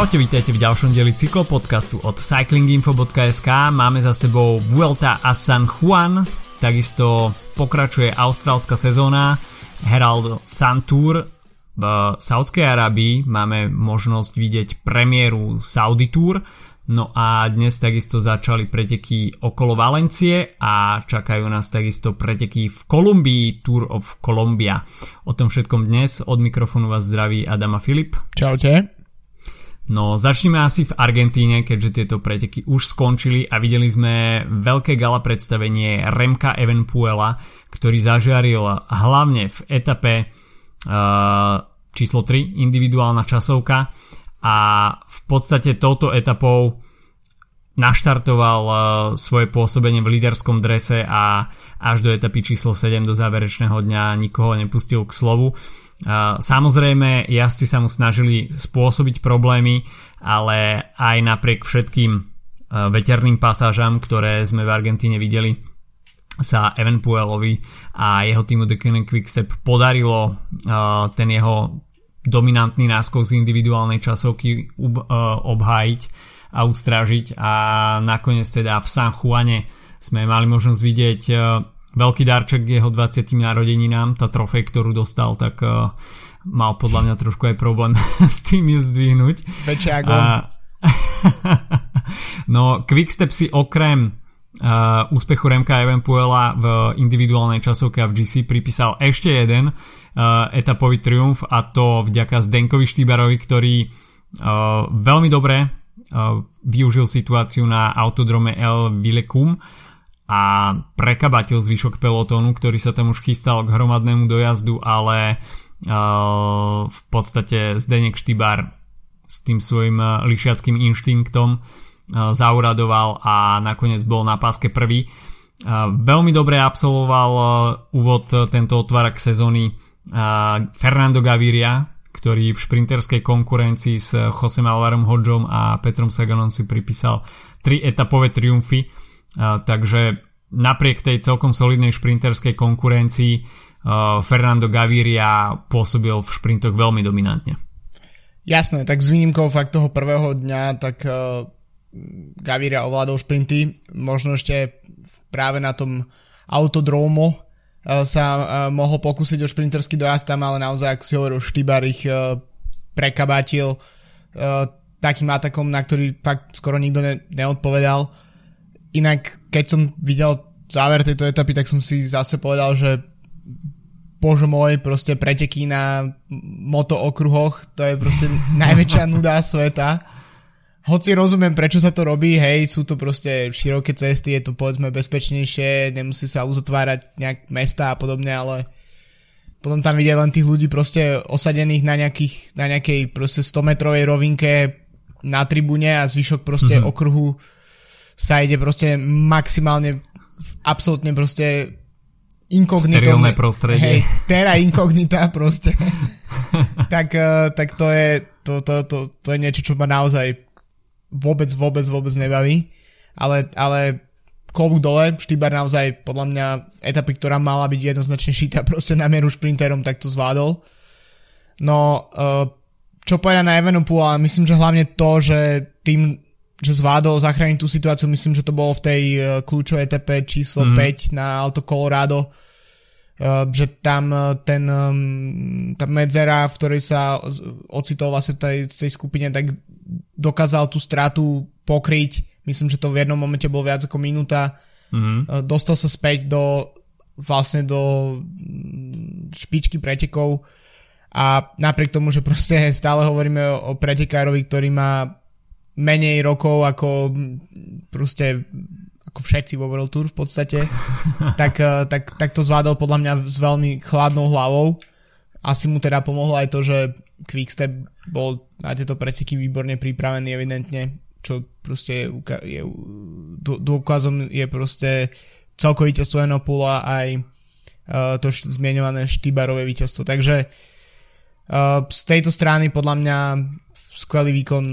Čaute, vítajte v ďalšom dieli cyklopodcastu od cyclinginfo.sk. Máme za sebou Vuelta a San Juan, takisto pokračuje austrálska sezóna Herald Sun Tour v Saudskej Arábii. Máme možnosť vidieť premiéru Saudi Tour, No a dnes takisto začali preteky okolo Valencie a čakajú nás takisto preteky v Kolumbii, Tour of Columbia. O tom všetkom dnes od mikrofónu vás zdraví Adama Filip. Čaute. No začneme asi v Argentíne, keďže tieto preteky už skončili a videli sme veľké gala predstavenie Remka Evenpuela, ktorý zažiaril hlavne v etape uh, číslo 3, individuálna časovka. A v podstate touto etapou naštartoval uh, svoje pôsobenie v líderskom drese a až do etapy číslo 7 do záverečného dňa nikoho nepustil k slovu. Uh, samozrejme, jazdci sa mu snažili spôsobiť problémy, ale aj napriek všetkým uh, veterným pasážam, ktoré sme v Argentíne videli, sa Evenpuelovi a jeho týmu The Quickstep podarilo ten jeho dominantný náskok z individuálnej časovky obhájiť a ustrážiť a nakoniec teda v San Juane sme mali možnosť vidieť uh, veľký darček jeho 20. narodeninám, tá trofej, ktorú dostal, tak uh, mal podľa mňa trošku aj problém s tým ju zdvihnúť. A, No, Quickstep si okrem uh, úspechu Remka Evenpuela v individuálnej časovke a v GC pripísal ešte jeden uh, etapový triumf a to vďaka Zdenkovi Štýbarovi, ktorý uh, veľmi dobre využil situáciu na autodrome El Vilecum a prekabatil zvyšok pelotónu, ktorý sa tam už chystal k hromadnému dojazdu, ale uh, v podstate Zdenek Štýbar s tým svojim uh, lišiackým inštinktom zauradoval a nakoniec bol na páske prvý. Veľmi dobre absolvoval úvod tento otvárak sezóny Fernando Gaviria, ktorý v šprinterskej konkurencii s Josem Alvarom Hodžom a Petrom Saganom si pripísal tri etapové triumfy, takže napriek tej celkom solidnej šprinterskej konkurencii Fernando Gaviria pôsobil v šprintoch veľmi dominantne. Jasné, tak s výnimkou fakt toho prvého dňa, tak Gaviria ovládol šprinty, možno ešte práve na tom autodromo sa eh, mohol pokúsiť o šprinterský dojazd tam, ale naozaj, ako si hovoril, Štýbar ich eh, prekabatil takým atakom, na ktorý fakt skoro nikto ne, neodpovedal. Inak, keď som videl záver tejto etapy, tak som si zase povedal, že bože môj, proste preteky na motookruhoch, to je proste najväčšia nuda sveta hoci rozumiem, prečo sa to robí, hej, sú to proste široké cesty, je to povedzme bezpečnejšie, nemusí sa uzatvárať nejak mesta a podobne, ale potom tam vidieť len tých ľudí proste osadených na, nejakých, na nejakej proste 100 metrovej rovinke na tribúne a zvyšok proste mm-hmm. okruhu sa ide proste maximálne absolútne proste inkognito. Sterilné prostredie. Hej, terra inkognita proste. tak, uh, tak to je to, to, to, to je niečo, čo ma naozaj vôbec, vôbec, vôbec nebaví. Ale, ale klobúk dole, Štýbar naozaj podľa mňa etapy, ktorá mala byť jednoznačne šita proste na mieru šprinterom, tak to zvládol. No, uh, čo povedať na Evenepoel, ale myslím, že hlavne to, že tým, že zvládol zachrániť tú situáciu, myslím, že to bolo v tej uh, kľúčovej etape číslo mm. 5 na Alto Colorado, uh, že tam ten, tá medzera, v ktorej sa ocitol vlastne v tej, tej skupine, tak dokázal tú stratu pokryť. Myslím, že to v jednom momente bolo viac ako minúta. Mm-hmm. Dostal sa späť do vlastne do mm, špičky pretekov a napriek tomu, že proste stále hovoríme o, pretekárovi, ktorý má menej rokov ako mm, proste ako všetci vo World Tour v podstate, tak, eh, tak, tak to zvládol podľa mňa s veľmi chladnou hlavou. Asi mu teda pomohlo aj to, že Quickstep bol na tieto preteky výborne pripravený evidentne, čo proste je, dôkazom je proste celkové víťazstvo Enopula aj uh, to zmienované Štýbarové víťazstvo. Takže uh, z tejto strany podľa mňa skvelý výkon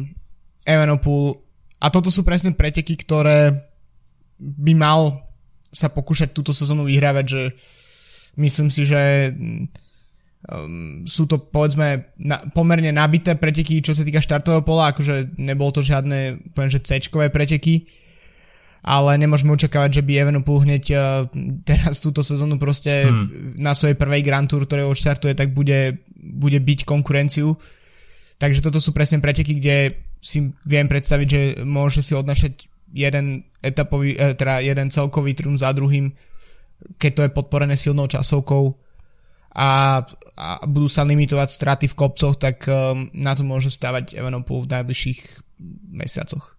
Evenepoel a toto sú presne preteky, ktoré by mal sa pokúšať túto sezónu vyhrávať, že myslím si, že um, sú to povedzme na, pomerne nabité preteky, čo sa týka štartového pola, akože nebolo to žiadne poviem, že c preteky, ale nemôžeme očakávať, že by Evenepoel hneď uh, teraz túto sezónu proste hmm. na svojej prvej Grand Tour, ktoré odštartuje, tak bude, bude byť konkurenciu. Takže toto sú presne preteky, kde si viem predstaviť, že môže si odnašať jeden etapový, eh, teda jeden celkový trum za druhým, keď to je podporené silnou časovkou a, a budú sa limitovať straty v kopcoch, tak um, na to môže stávať Evenepoel v najbližších mesiacoch.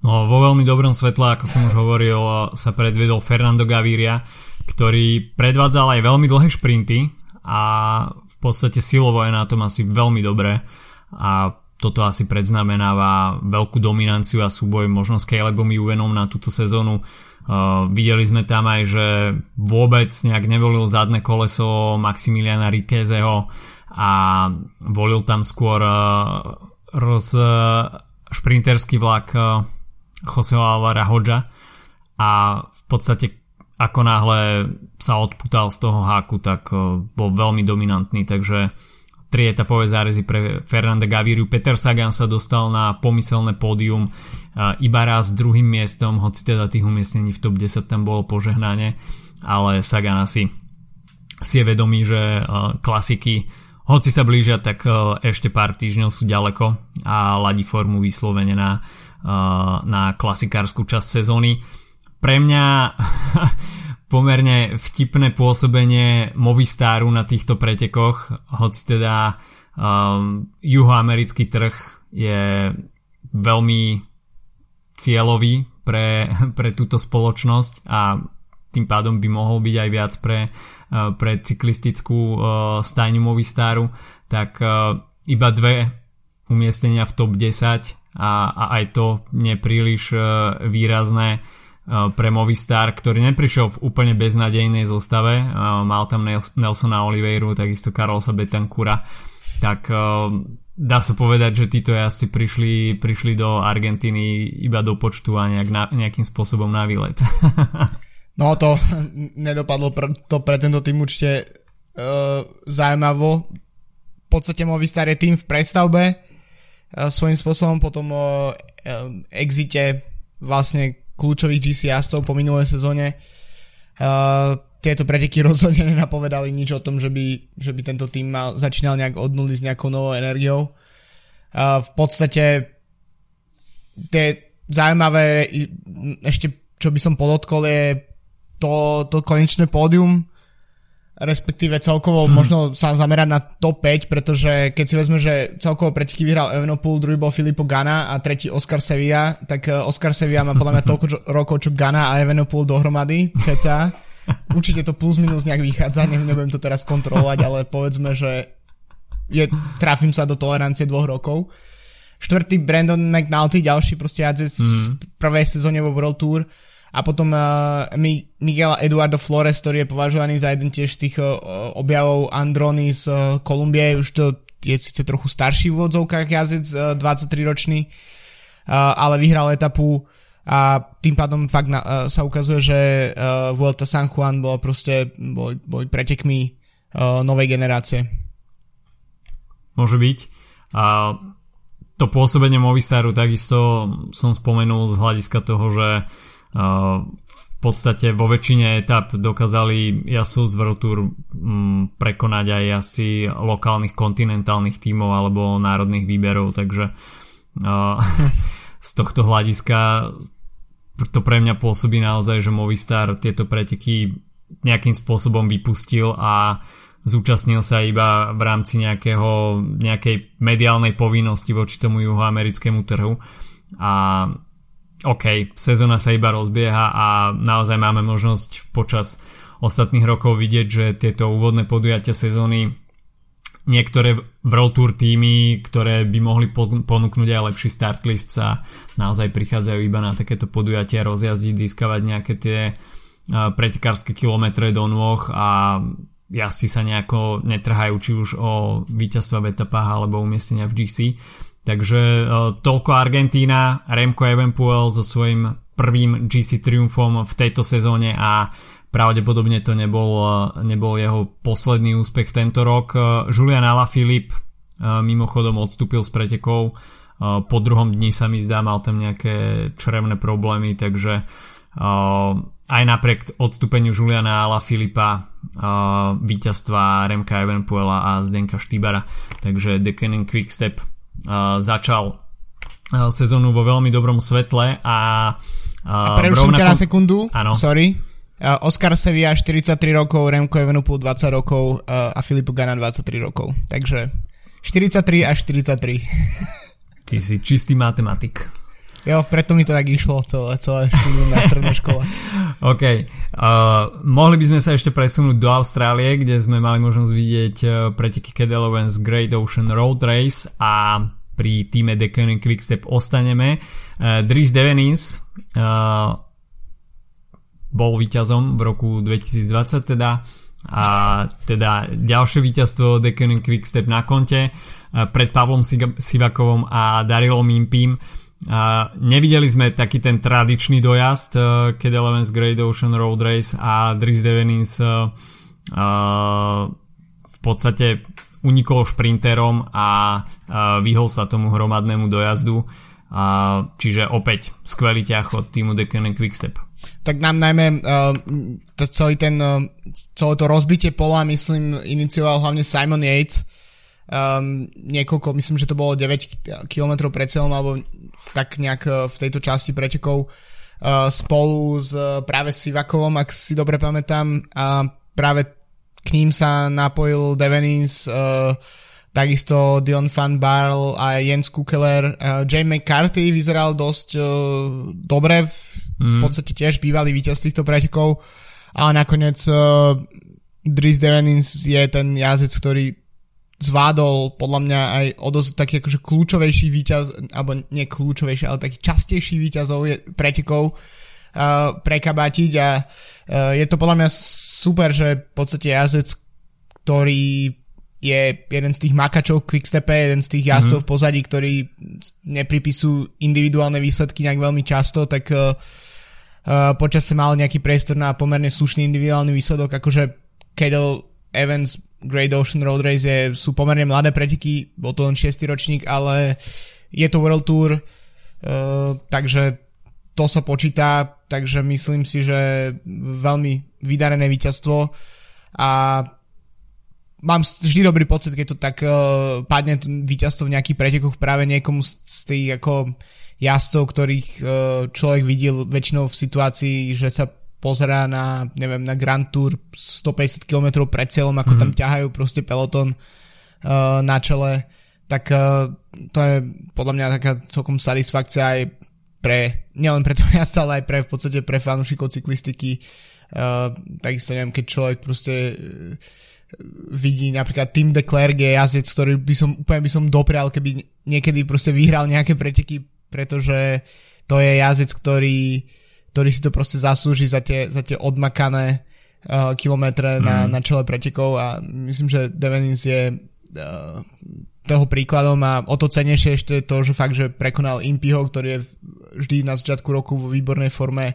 No vo veľmi dobrom svetle, ako som už hovoril, sa predvedol Fernando Gaviria, ktorý predvádzal aj veľmi dlhé šprinty a v podstate silovo je na tom asi veľmi dobré a toto asi predznamenáva veľkú dominanciu a súboj možno s Calebom Juvenom na túto sezónu. Videli sme tam aj, že vôbec nejak nevolil zadné koleso Maximiliana Rikézeho a volil tam skôr uh, roz, uh, šprinterský vlak uh, Joseho Alvara Hodža a v podstate ako náhle sa odputal z toho háku, tak bol veľmi dominantný, takže tri etapové zárezy pre Fernanda Gaviru. Peter Sagan sa dostal na pomyselné pódium iba raz druhým miestom, hoci teda tých umiestnení v top 10 tam bolo požehnanie, ale Sagan asi si je vedomý, že klasiky hoci sa blížia, tak ešte pár týždňov sú ďaleko a ladí formu vyslovene na, na klasikárskú časť sezóny. Pre mňa pomerne vtipné pôsobenie Movistaru na týchto pretekoch, hoci teda um, juhoamerický trh je veľmi cieľový pre, pre túto spoločnosť a tým pádom by mohol byť aj viac pre, uh, pre cyklistickú uh, stajňu Movistaru, tak uh, iba dve umiestnenia v top 10 a, a aj to nepríliš výrazné Eh, pre Movistar, ktorý neprišiel v úplne beznadejnej zostave. Eh, mal tam Nelsona Oliveiru, takisto Carlosa Betancura. Tak eh, dá sa povedať, že títo jazdci prišli, prišli do Argentíny iba do počtu a nejak na, nejakým spôsobom na výlet. no to nedopadlo pr- to pre tento tým určite uh, zaujímavo. V podstate Movistar je tým v prestavbe uh, svojím spôsobom potom o uh, exite vlastne kľúčových GC jazdcov po minulej sezóne. Uh, tieto preteky rozhodne nenapovedali nič o tom, že by, že by tento tým mal, začínal nejak od nuly s nejakou novou energiou. Uh, v podstate tie zaujímavé ešte čo by som podotkol je to, to konečné pódium respektíve celkovo hmm. možno sa zamerať na top 5, pretože keď si vezme, že celkovo preteky vyhral Evenepoel, druhý bol Filippo Gana a tretí Oscar Sevilla, tak eh, Oscar Sevilla má podľa mňa toľko rokov, čo Gana a Evenepoel dohromady, ceca. Určite to plus minus nejak vychádza, nebudem to teraz kontrolovať, ale povedzme, že je, trafím sa do tolerancie dvoch rokov. Štvrtý Brandon McNulty, ďalší proste jazdec mm. z prvej sezóne vo World Tour a potom uh, Miguel Eduardo Flores, ktorý je považovaný za jeden tiež z tých uh, objavov Androny z uh, Kolumbie, už to je síce trochu starší v vodzovkách jazdec, uh, 23 ročný, uh, ale vyhral etapu a tým pádom fakt na, uh, sa ukazuje, že uh, Vuelta San Juan bolo proste boli, boli pretekmi uh, novej generácie. Môže byť. A to pôsobenie Movistaru takisto som spomenul z hľadiska toho, že v podstate vo väčšine etap dokázali jasu z World Tour mm, prekonať aj asi lokálnych kontinentálnych tímov alebo národných výberov, takže z tohto hľadiska to pre mňa pôsobí naozaj, že Movistar tieto preteky nejakým spôsobom vypustil a zúčastnil sa iba v rámci nejakého, nejakej mediálnej povinnosti voči tomu juhoamerickému trhu. A OK, sezóna sa iba rozbieha a naozaj máme možnosť počas ostatných rokov vidieť, že tieto úvodné podujatia sezóny niektoré World Tour týmy, ktoré by mohli ponúknuť aj lepší start list sa naozaj prichádzajú iba na takéto podujatia rozjazdiť, získavať nejaké tie pretekárske kilometre do nôh a jazdci sa nejako netrhajú či už o víťazstva v etapách alebo umiestnenia v GC Takže uh, toľko Argentína, Remco Evenpuel so svojím prvým GC triumfom v tejto sezóne a pravdepodobne to nebol, nebol jeho posledný úspech tento rok. Julian Alaphilippe mimochodom odstúpil z pretekov, po druhom dni sa mi zdá mal tam nejaké črevné problémy, takže aj napriek odstúpeniu Juliana Ala Filipa víťazstva Remka Evenpuela a Zdenka Štýbara takže Deccan Quickstep začal sezónu vo veľmi dobrom svetle a a preruším ťa na sekundu ano. sorry Oscar Sevilla 43 rokov Remko Evenepoel 20 rokov uh, a Filip Gana 23 rokov takže 43 až 43 Ty si čistý matematik Jo, preto mi to tak išlo celé, celé štúdium na strednej škole. OK. Uh, mohli by sme sa ešte presunúť do Austrálie, kde sme mali možnosť vidieť preteky Cadel Evans Great Ocean Road Race a pri týme Deccan Quickstep ostaneme. Uh, Dries Devenins uh, bol víťazom v roku 2020 teda a teda ďalšie víťazstvo Deccan Quickstep na konte uh, pred Pavlom Sivakovom a Darilom Impim a nevideli sme taký ten tradičný dojazd uh, Ked Elevens Great Ocean Road Race a Dries Devenins v podstate unikol šprinterom a vyhol sa tomu hromadnému dojazdu. Čiže opäť skvelý ťah od týmu Deccan Quickstep. Tak nám najmä uh, to celý ten, uh, celé to rozbitie pola, myslím, inicioval hlavne Simon Yates, um, niekoľko, myslím, že to bolo 9 km pred celom, alebo tak nejak eh, v tejto časti pretekov uh, spolu s uh, práve Sivakovom, ak si dobre pamätám, a práve k ním sa napojil Devenins, uh, takisto Dion Van Barl a Jens Kukeler. Uh, Jay McCarthy vyzeral dosť uh, dobre, v, mm. v podstate tiež bývalý víťaz týchto pretekov, ale nakoniec uh, Dries Devenins je ten jazdec, ktorý zvládol podľa mňa aj o dosť taký akože kľúčovejší výťaz, alebo nie kľúčovejší, ale taký častejší výťazov je, pretekov uh, prekabatiť a uh, je to podľa mňa super, že v podstate jazdec, ktorý je jeden z tých makačov Quickstepe, jeden z tých mhm. jazdcov mm-hmm. v pozadí, ktorí nepripisujú individuálne výsledky nejak veľmi často, tak uh, uh, počas sa mal nejaký priestor na pomerne slušný individuálny výsledok, akože Kedel Evans Great Ocean Road Race je, sú pomerne mladé preteky, bol to len 6. ročník, ale je to World Tour, uh, takže to sa počíta, takže myslím si, že veľmi vydarené víťazstvo a mám vždy dobrý pocit, keď to tak uh, padne víťazstvo v nejakých pretekoch práve niekomu z, z tých ako jazdcov, ktorých uh, človek videl väčšinou v situácii, že sa pozerá na, neviem, na Grand Tour 150 km pred cieľom, ako mm-hmm. tam mhm. ťahajú proste peloton uh, na čele, tak uh, to je podľa mňa taká celkom satisfakcia aj pre, nielen pre toho jazda, ale aj pre v podstate pre fanúšikov cyklistiky. Uh, takisto neviem, keď človek proste uh, vidí napríklad Tim de Klerk je jazdec, ktorý by som úplne by som doprial, keby niekedy proste vyhral nejaké preteky, pretože to je jazdec, ktorý ktorý si to proste zaslúži za tie, za tie odmakané uh, kilometre mm. na, na čele pretekov a myslím, že Devenins je uh, toho príkladom a o to cenejšie ešte je to, že fakt, že prekonal Impiho, ktorý je vždy na začiatku roku vo výbornej forme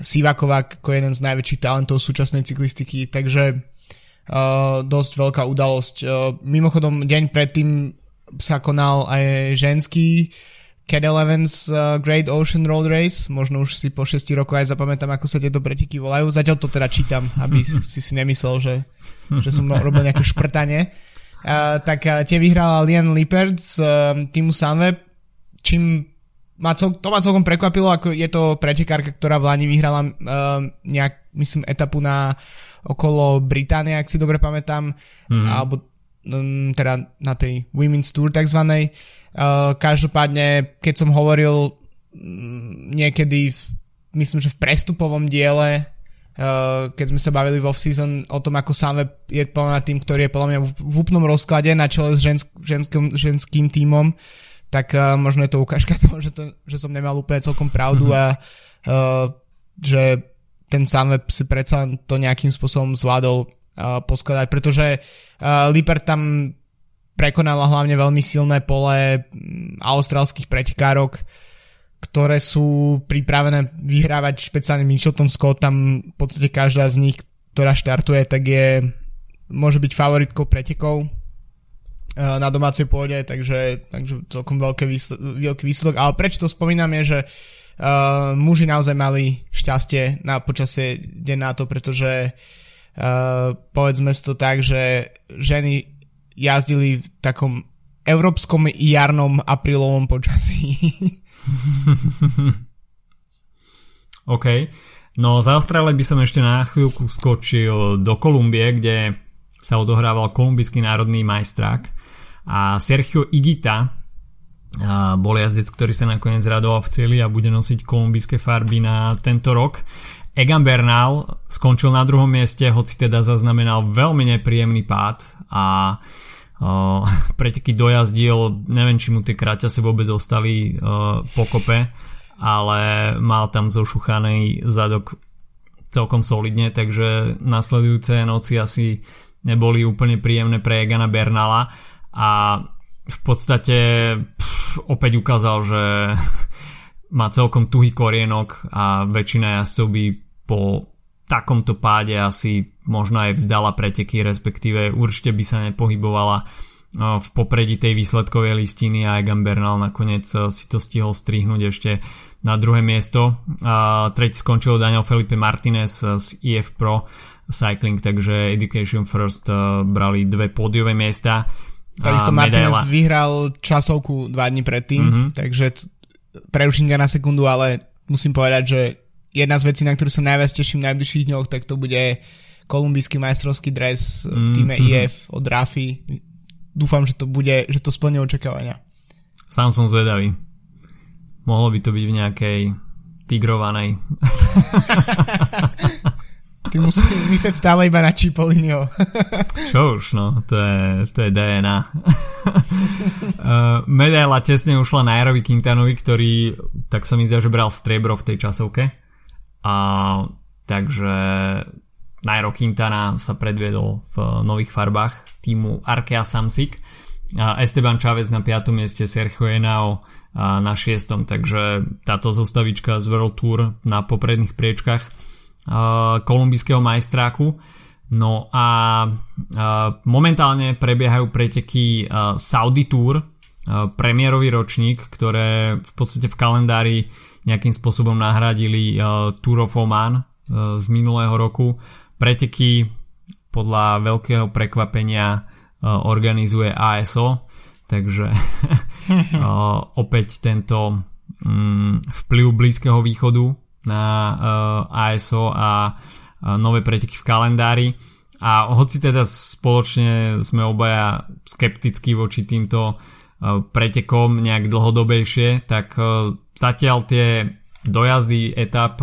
Sivakova ako jeden z najväčších talentov súčasnej cyklistiky, takže dosť veľká udalosť. Uh, mimochodom, deň predtým sa konal aj ženský Cat Evans uh, Great Ocean Road Race, možno už si po 6 rokoch aj zapamätám, ako sa tieto preteky volajú. Zatiaľ to teda čítam, aby si si nemyslel, že, že som robil nejaké šprtanie. Uh, tak uh, tie vyhrala Lian Lippert z uh, týmu Sunweb, čím ma cel, to ma celkom prekvapilo, ako je to pretekárka, ktorá v Lani vyhrala uh, nejak, myslím, etapu na okolo Británie, ak si dobre pamätám, mm-hmm. alebo um, teda na tej Women's Tour takzvanej. Uh, každopádne, keď som hovoril um, niekedy, v, myslím, že v prestupovom diele, uh, keď sme sa bavili v off-season o tom, ako sám je podľa tým, ktorý je podľa mňa v, úplnom rozklade na čele s žensk, ženským, ženským tímom, tak uh, možno je to ukážka toho, že, to, že som nemal úplne celkom pravdu mm-hmm. a že ten sám si predsa to nejakým spôsobom zvládol uh, poskladať, pretože uh, Lippert tam prekonala hlavne veľmi silné pole austrálskych pretekárok, ktoré sú pripravené vyhrávať špeciálne Mitchelton Scott, tam v podstate každá z nich, ktorá štartuje, tak je môže byť favoritkou pretekov na domácej pôde, takže, takže celkom veľký výsledok, veľký výsledok. Ale prečo to spomínam je, že uh, muži naozaj mali šťastie na počasie deň na to, pretože uh, povedzme to tak, že ženy jazdili v takom európskom jarnom aprílovom počasí. OK. No z Austrálie by som ešte na chvíľku skočil do Kolumbie, kde sa odohrával kolumbijský národný majstrák a Sergio Igita bol jazdec, ktorý sa nakoniec radoval v cieli a bude nosiť kolumbijské farby na tento rok. Egan Bernal skončil na druhom mieste, hoci teda zaznamenal veľmi nepríjemný pád a uh, preteky dojazdil, neviem či mu tie kraťase vôbec ostali uh, pokope, ale mal tam zošuchaný zadok celkom solidne, takže nasledujúce noci asi neboli úplne príjemné pre Egana Bernala a v podstate pff, opäť ukázal, že má celkom tuhý korienok a väčšina jazdcov by po takomto páde asi možno aj vzdala preteky, respektíve určite by sa nepohybovala v popredí tej výsledkovej listiny a Egan Bernal nakoniec si to stihol strihnúť ešte na druhé miesto. A tretí skončil Daniel Felipe Martinez z EF Pro Cycling, takže Education First brali dve pódiové miesta. Takisto Martinez vyhral časovku dva dní predtým, mm-hmm. takže preruším ťa na sekundu, ale musím povedať, že jedna z vecí, na ktorú sa najviac teším v najbližších dňoch, tak to bude kolumbijský majstrovský dres v mhm. týme mm-hmm. IF od Rafi. Dúfam, že to bude, že to splní očakávania. Sám som zvedavý. Mohlo by to byť v nejakej tigrovanej. Ty musíš myslieť stále iba na Čipolinio. Čo už, no, to je, to je DNA. uh, medaila tesne ušla Nairovi Quintanovi, ktorý, tak sa mi zdá, že bral striebro v tej časovke. A takže Nairo Quintana sa predviedol v nových farbách týmu Arkea Samsic. Esteban Chávez na 5. mieste, Sergio Henao na 6. Takže táto zostavička z World Tour na popredných priečkach kolumbijského majstráku. No a momentálne prebiehajú preteky Saudi Tour, premiérový ročník, ktoré v podstate v kalendári nejakým spôsobom nahradili Tour of Oman z minulého roku. Preteky podľa veľkého prekvapenia organizuje ASO, takže opäť tento mm, vplyv Blízkeho východu na uh, eh, ASO a uh, nové preteky v kalendári. A hoci teda spoločne sme obaja skeptickí voči týmto uh, pretekom nejak dlhodobejšie, tak zatiaľ tie dojazdy etap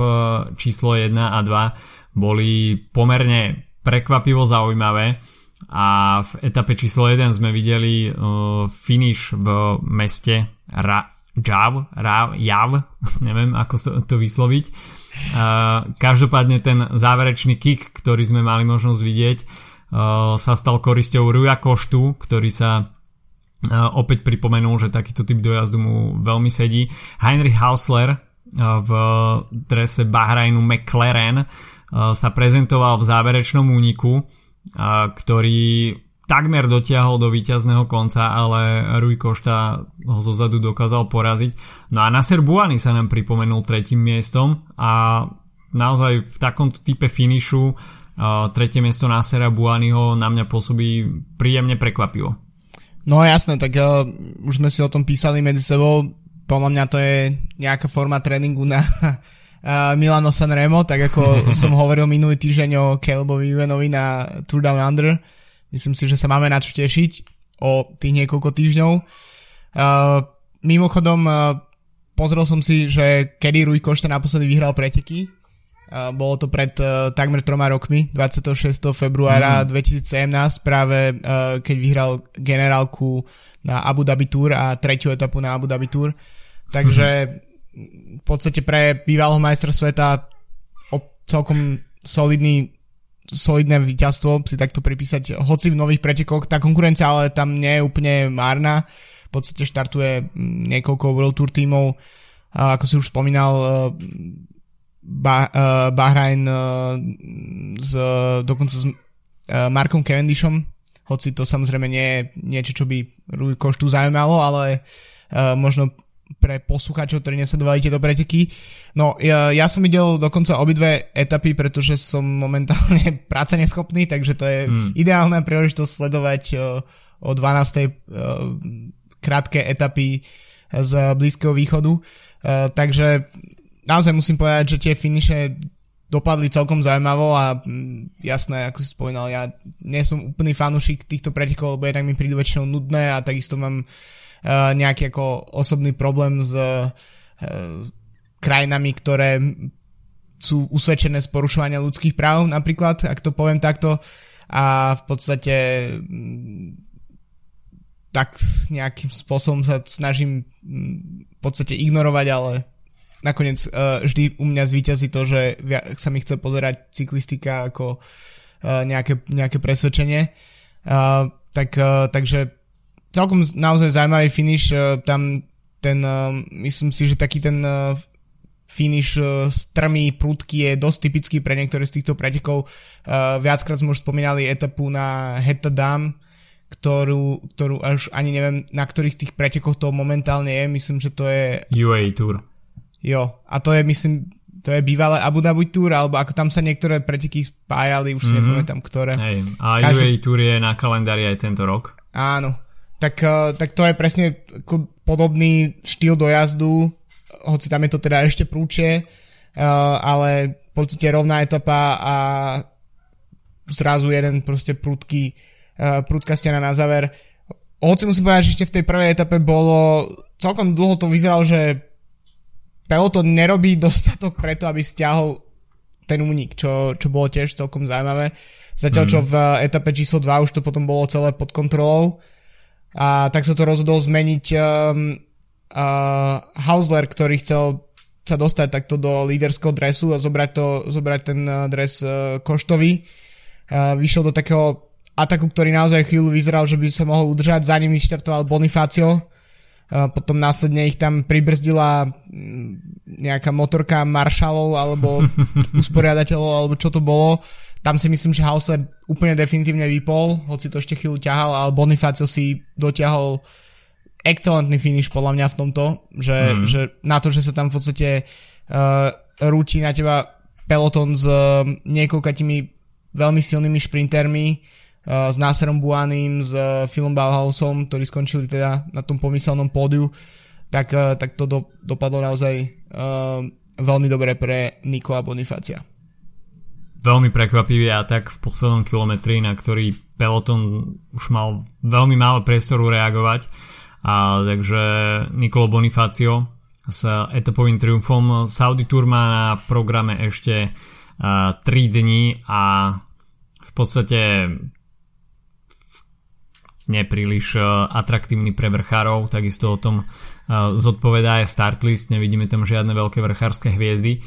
číslo 1 a 2 boli pomerne prekvapivo zaujímavé a v etape číslo 1 sme videli finish v meste Ra- Jav, Rav, Jav, neviem ako to vysloviť. Každopádne ten záverečný kick, ktorý sme mali možnosť vidieť, sa stal korisťou Ruja Koštu, ktorý sa opäť pripomenul, že takýto typ dojazdu mu veľmi sedí. Heinrich Hausler v drese Bahrajnu McLaren sa prezentoval v záverečnom úniku, ktorý takmer dotiahol do víťazného konca, ale Rui Košta ho zozadu dokázal poraziť. No a Nasser Buany sa nám pripomenul tretím miestom a naozaj v takomto type finišu uh, tretie miesto Nassera Buanyho na mňa pôsobí príjemne prekvapivo. No jasné, tak uh, už sme si o tom písali medzi sebou. Podľa mňa to je nejaká forma tréningu na uh, Milano Sanremo, tak ako som hovoril minulý týždeň o Calebovi Ivanovi na Tour Down Under Myslím si, že sa máme na čo tešiť o tých niekoľko týždňov. Uh, mimochodom, uh, pozrel som si, že kedy Rui Košta naposledy vyhral preteky. Uh, bolo to pred uh, takmer troma rokmi, 26. februára mm. 2017, práve uh, keď vyhral generálku na Abu Dhabi Tour a tretiu etapu na Abu Dhabi Tour. Takže mm. v podstate pre bývalého majstra sveta o celkom solidný solidné víťazstvo si takto pripísať, hoci v nových pretekoch, tá konkurencia ale tam nie je úplne márna, v podstate štartuje mm, niekoľko World Tour tímov, ako si už spomínal, bah, Bahrain s, dokonca s Markom Cavendishom, hoci to samozrejme nie je niečo, čo by Rui Koštu zaujímalo, ale možno pre poslucháčov, ktorí nesledovali tieto preteky. No, ja, ja som videl dokonca obidve etapy, pretože som momentálne práce neschopný, takže to je hmm. ideálna príležitosť sledovať o, o 12. O, krátke etapy z Blízkeho východu. Takže naozaj musím povedať, že tie finiše dopadli celkom zaujímavo a mm, jasné, ako si spomínal, ja nie som úplný fanúšik týchto pretekov, lebo jednak mi prídu väčšinou nudné a takisto mám uh, Eh, nejaký ako osobný problém s uh, krajinami, ktoré sú usvedčené z porušovania ľudských práv, napríklad, ak to poviem takto. A v podstate mm, tak nejakým spôsobom sa snažím mm, v podstate ignorovať, ale nakoniec uh, vždy u mňa zvýťazí to, že sa mi chce pozerať cyklistika ako nejaké, nejaké presvedčenie. Tak, takže celkom naozaj zaujímavý finish, e, tam ten, e, myslím si, že taký ten e, finish strmý, prudký je dosť typický pre niektoré z týchto pretekov. Viackrát sme už spomínali etapu na Heta Dam, ktorú, ktorú až ani neviem, na ktorých tých pretekoch to momentálne je. Myslím, že to je... UAE Tour. Jo, a to je, myslím, to je bývalé Abu Dhabi Tour, alebo ako tam sa niektoré preteky spájali, už si mm-hmm. nepamätám, ktoré. Hej, a Každý... UAE Tour je na kalendári aj tento rok. Áno, tak, eh, tak to je presne podobný štýl dojazdu, hoci tam je to teda ešte prúčie, eh, ale v podstate rovná etapa a zrazu jeden proste prudký, eh, prudká stena na záver. Hoci musím povedať, že ešte v tej prvej etape bolo, celkom dlho to vyzeralo, že peloton nerobí dostatok preto, aby stiahol ten únik, čo, čo bolo tiež celkom zaujímavé. Zatiaľ, mm. čo v etape číslo 2 už to potom bolo celé pod kontrolou. A tak sa to rozhodol zmeniť um, uh, Hausler, ktorý chcel sa dostať takto do líderského dresu a zobrať, to, zobrať ten uh, dres uh, Koštovi. Uh, vyšiel do takého ataku, ktorý naozaj chvíľu vyzeral, že by sa mohol udržať. Za ním vyštartoval Bonifacio. Potom následne ich tam pribrzdila mm, nejaká motorka maršalov alebo usporiadateľov alebo čo to bolo tam si myslím, že Hauser úplne definitívne vypol, hoci to ešte chvíľu ťahal, ale Bonifacio si dotiahol excelentný finish podľa mňa v tomto, že, mm. že na to, že sa tam v podstate uh, rúti na teba peloton s uh, niekoľkatými veľmi silnými šprintermi, uh, s Náserom Buanim, s uh, Philom Bauhausom, ktorí skončili teda na tom pomyselnom pódiu, tak, uh, tak to do, dopadlo naozaj uh, veľmi dobre pre Niko a Bonifácia veľmi prekvapivý atak v poslednom kilometri, na ktorý peloton už mal veľmi málo priestoru reagovať. A, takže Nicolo Bonifacio s etapovým triumfom. Saudi Tour má na programe ešte uh, 3 dní a v podstate nepríliš uh, atraktívny pre vrchárov, takisto o tom uh, zodpovedá aj startlist, nevidíme tam žiadne veľké vrchárske hviezdy.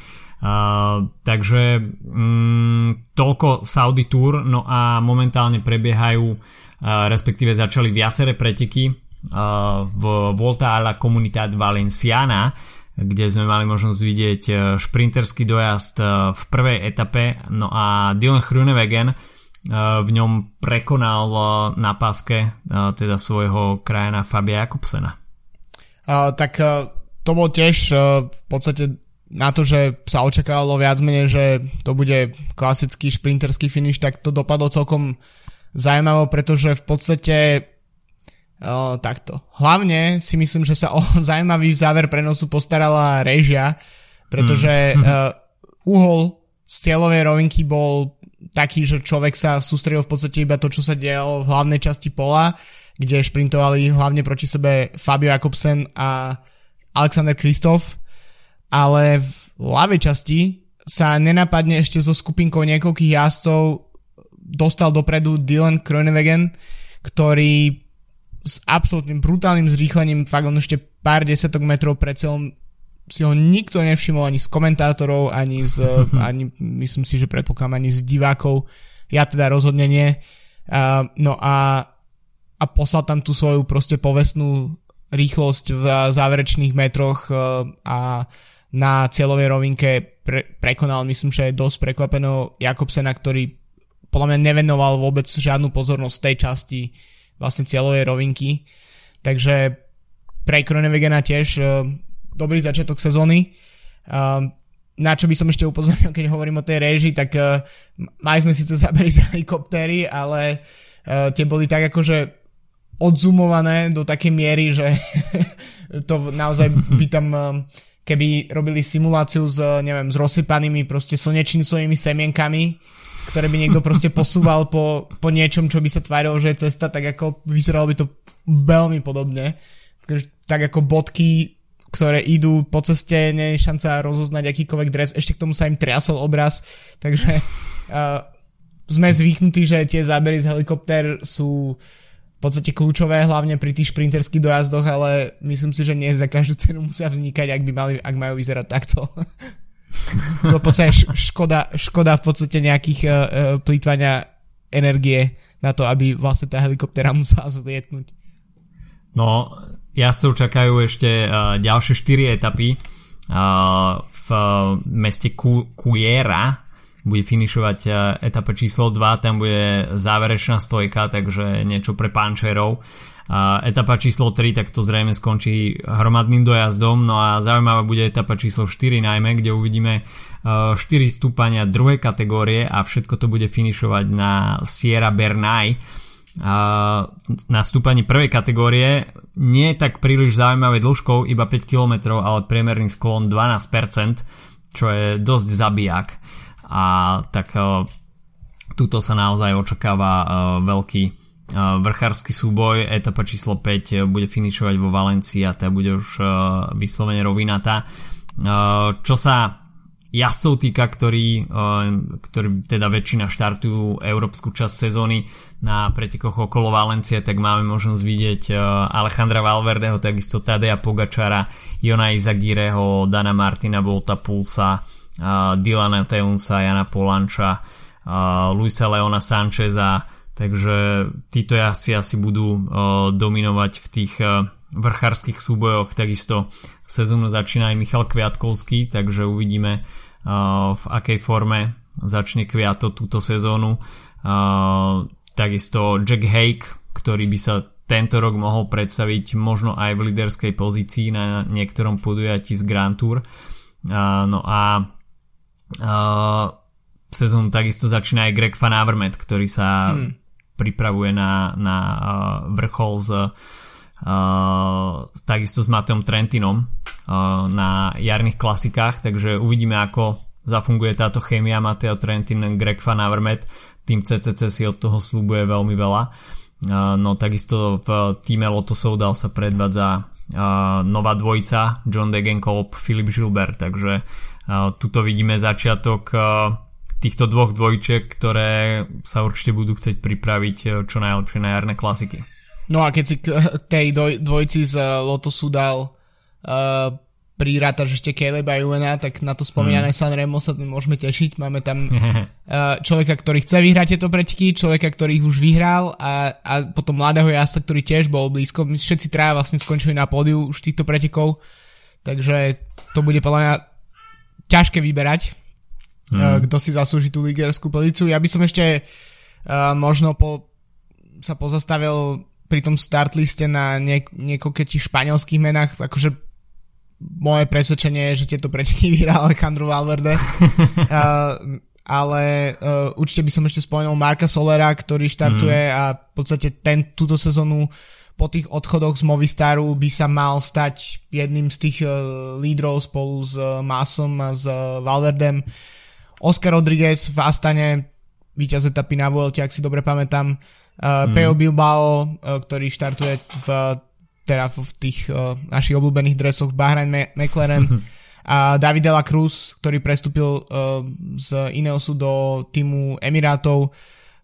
Takže um, toľko Saudi Tour, no a momentálne prebiehajú, respektíve začali viaceré preteky uh, v Volta a la Comunidad Valenciana, kde sme mali možnosť vidieť šprinterský dojazd v prvej etape, no a Dylan Hrunewegen v ňom prekonal na páske teda svojho krajina Fabia Jakobsena. Uh, tak to bol tiež v podstate na to, že sa očakávalo viac menej, že to bude klasický šprinterský finish, tak to dopadlo celkom zaujímavo, pretože v podstate uh, takto. Hlavne si myslím, že sa o zaujímavý záver prenosu postarala režia, pretože mm. uh, uhol z cieľovej rovinky bol taký, že človek sa sústredil v podstate iba to, čo sa dialo v hlavnej časti pola, kde šprintovali hlavne proti sebe Fabio Jakobsen a Alexander Kristof ale v ľavej časti sa nenapadne ešte so skupinkou niekoľkých jazdcov dostal dopredu Dylan Kroenewegen, ktorý s absolútnym brutálnym zrýchlením fakt on ešte pár desiatok metrov pred celom si ho nikto nevšimol ani z komentátorov, ani z, ani myslím si, že predpokladám ani z divákov. Ja teda rozhodne nie. Uh, no a, a poslal tam tú svoju proste povestnú rýchlosť v záverečných metroch a na cieľovej rovinke pre, prekonal, myslím, že dosť prekvapeno Jakobsena, ktorý podľa mňa nevenoval vôbec žiadnu pozornosť tej časti vlastne cieľovej rovinky. Takže pre Kronevegena tiež dobrý začiatok sezóny. na čo by som ešte upozornil, keď hovorím o tej réži, tak mali sme síce zaberi z helikoptéry, ale tie boli tak akože odzumované do takej miery, že to naozaj by tam keby robili simuláciu s, neviem, s rozsypanými proste slnečnicovými semienkami, ktoré by niekto proste posúval po, po niečom, čo by sa tvárilo, že je cesta, tak ako vyzeralo by to veľmi podobne. Tak ako bodky, ktoré idú po ceste, nie je šanca rozoznať akýkoľvek dres, ešte k tomu sa im triasol obraz, takže uh, sme zvyknutí, že tie zábery z helikoptér sú podstate kľúčové, hlavne pri tých šprinterských dojazdoch, ale myslím si, že nie za každú cenu musia vznikať, ak by mali, ak majú vyzerať takto. to v podstate škoda, škoda v podstate nejakých uh, plýtvania energie na to, aby vlastne tá helikoptera musela zlietnúť. No, ja sa čakajú ešte uh, ďalšie 4 etapy uh, v uh, meste Kujera, bude finišovať e, etapa číslo 2, tam bude záverečná stojka, takže niečo pre pančerov. A etapa číslo 3, tak to zrejme skončí hromadným dojazdom, no a zaujímavá bude etapa číslo 4 najmä, kde uvidíme 4 e, stúpania druhej kategórie a všetko to bude finišovať na Sierra Bernay. Na stúpaní prvej kategórie nie je tak príliš zaujímavé dĺžkou, iba 5 km, ale priemerný sklon 12%, čo je dosť zabijak a tak e, tuto sa naozaj očakáva e, veľký e, vrchársky súboj. Etapa číslo 5 bude finišovať vo Valencii a tá bude už vyslovene rovinatá. Čo sa jazdcov týka, ktorí, ktorí teda väčšina štartujú európsku časť sezóny na pretekoch okolo Valencie, tak máme možnosť vidieť Alejandra Valverdeho, takisto Tadea Pogačara, Jona Izagireho, Dana Martina Volta Pulsa, Dylana Teunsa, Jana Polanča, Luisa Leona Sancheza, takže títo asi asi budú uh, dominovať v tých uh, vrchárskych súbojoch, takisto sezónu začína aj Michal Kviatkovský, takže uvidíme uh, v akej forme začne Kviato túto sezónu. Takisto Jack Hake, ktorý by sa tento rok mohol predstaviť možno aj v liderskej pozícii na niektorom podujatí z Grand Tour. No a sezónu takisto začína aj Greg Van Avermaet, ktorý sa hmm. pripravuje na, na uh, vrchol s Uh, takisto s Mateom Trentinom uh, na jarných klasikách, takže uvidíme ako zafunguje táto chémia Mateo Trentin, Greg Van Avermaet tým CCC si od toho slúbuje veľmi veľa uh, no takisto v týme Lotosov dal sa predvádza nová dvojica John Degenkolb, Filip Gilbert takže Tuto vidíme začiatok týchto dvoch dvojčiek, ktoré sa určite budú chcieť pripraviť e, čo najlepšie na jarné klasiky. No a keď si k tej dvojci z Lotosu dal uh, prirátaš ešte Caleba Juvena, tak na to spomínané mm. Sanremo sa môžeme tešiť. Máme tam uh, človeka, ktorý chce vyhrať tieto preteky, človeka, ktorý ich už vyhral a, a potom mladého jazda, ktorý tiež bol blízko. Všetci traja vlastne skončili na pódiu už týchto pretekov, takže to bude podľa mňa ťažké vyberať, mm. kto si zaslúži tú ligerskú pozíciu. Ja by som ešte uh, možno po, sa pozastavil pri tom start liste na niek- niekoľkých tých španielských menách, akože moje presvedčenie je, že tieto preteky vyhrá Alejandro Valverde. uh, ale uh, určite by som ešte spomenul Marka Solera, ktorý štartuje mm. a v podstate ten, túto sezónu po tých odchodoch z Movistaru by sa mal stať jedným z tých uh, lídrov spolu s uh, Masom a s uh, Valverdem. Oscar Rodriguez v Astane, víťaz etapy na Vuelte, ak si dobre pamätám. Mm. Peo Bilbao, ktorý štartuje v, teda v tých našich obľúbených dresoch Bahrain McLaren. a David la Cruz, ktorý prestúpil uh, z Ineosu do týmu Emirátov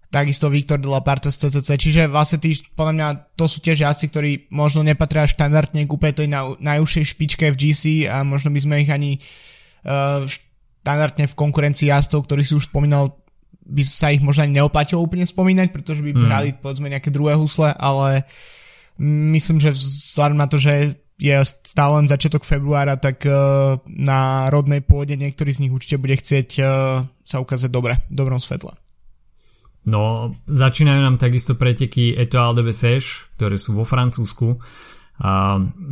takisto Viktor de la Parte z CCC, čiže vlastne tí, podľa mňa to sú tiež jazdci, ktorí možno nepatria štandardne k úplne tej na, najúžšej špičke v GC a možno by sme ich ani uh, štandardne v konkurencii jazdcov, ktorých si už spomínal, by sa ich možno ani neoplatilo úplne spomínať, pretože by mm. hrali povedzme nejaké druhé husle, ale myslím, že vzhľadom na to, že je stále len začiatok februára, tak uh, na rodnej pôde niektorý z nich určite bude chcieť uh, sa ukázať dobre, v dobrom svetle. No, začínajú nám takisto preteky Etoile de Bessèche, ktoré sú vo Francúzsku.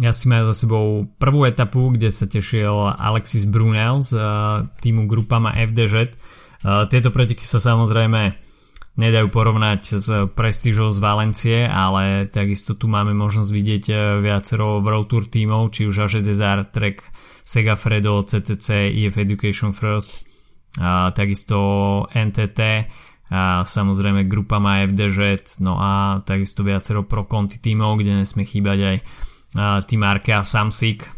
Ja si majú za sebou prvú etapu, kde sa tešil Alexis Brunel z uh, týmu Grupama FDŽ. Tieto preteky sa samozrejme nedajú porovnať s prestížou z Valencie, ale takisto tu máme možnosť vidieť uh, viacero World Tour tímov, či už Aže Desart, Trek, Segafredo, CCC, EF Education First, uh, takisto NTT, a samozrejme grupa má FDŽ, no a takisto viacero pro konti tímov, kde nesmie chýbať aj tým Arkea Samsik,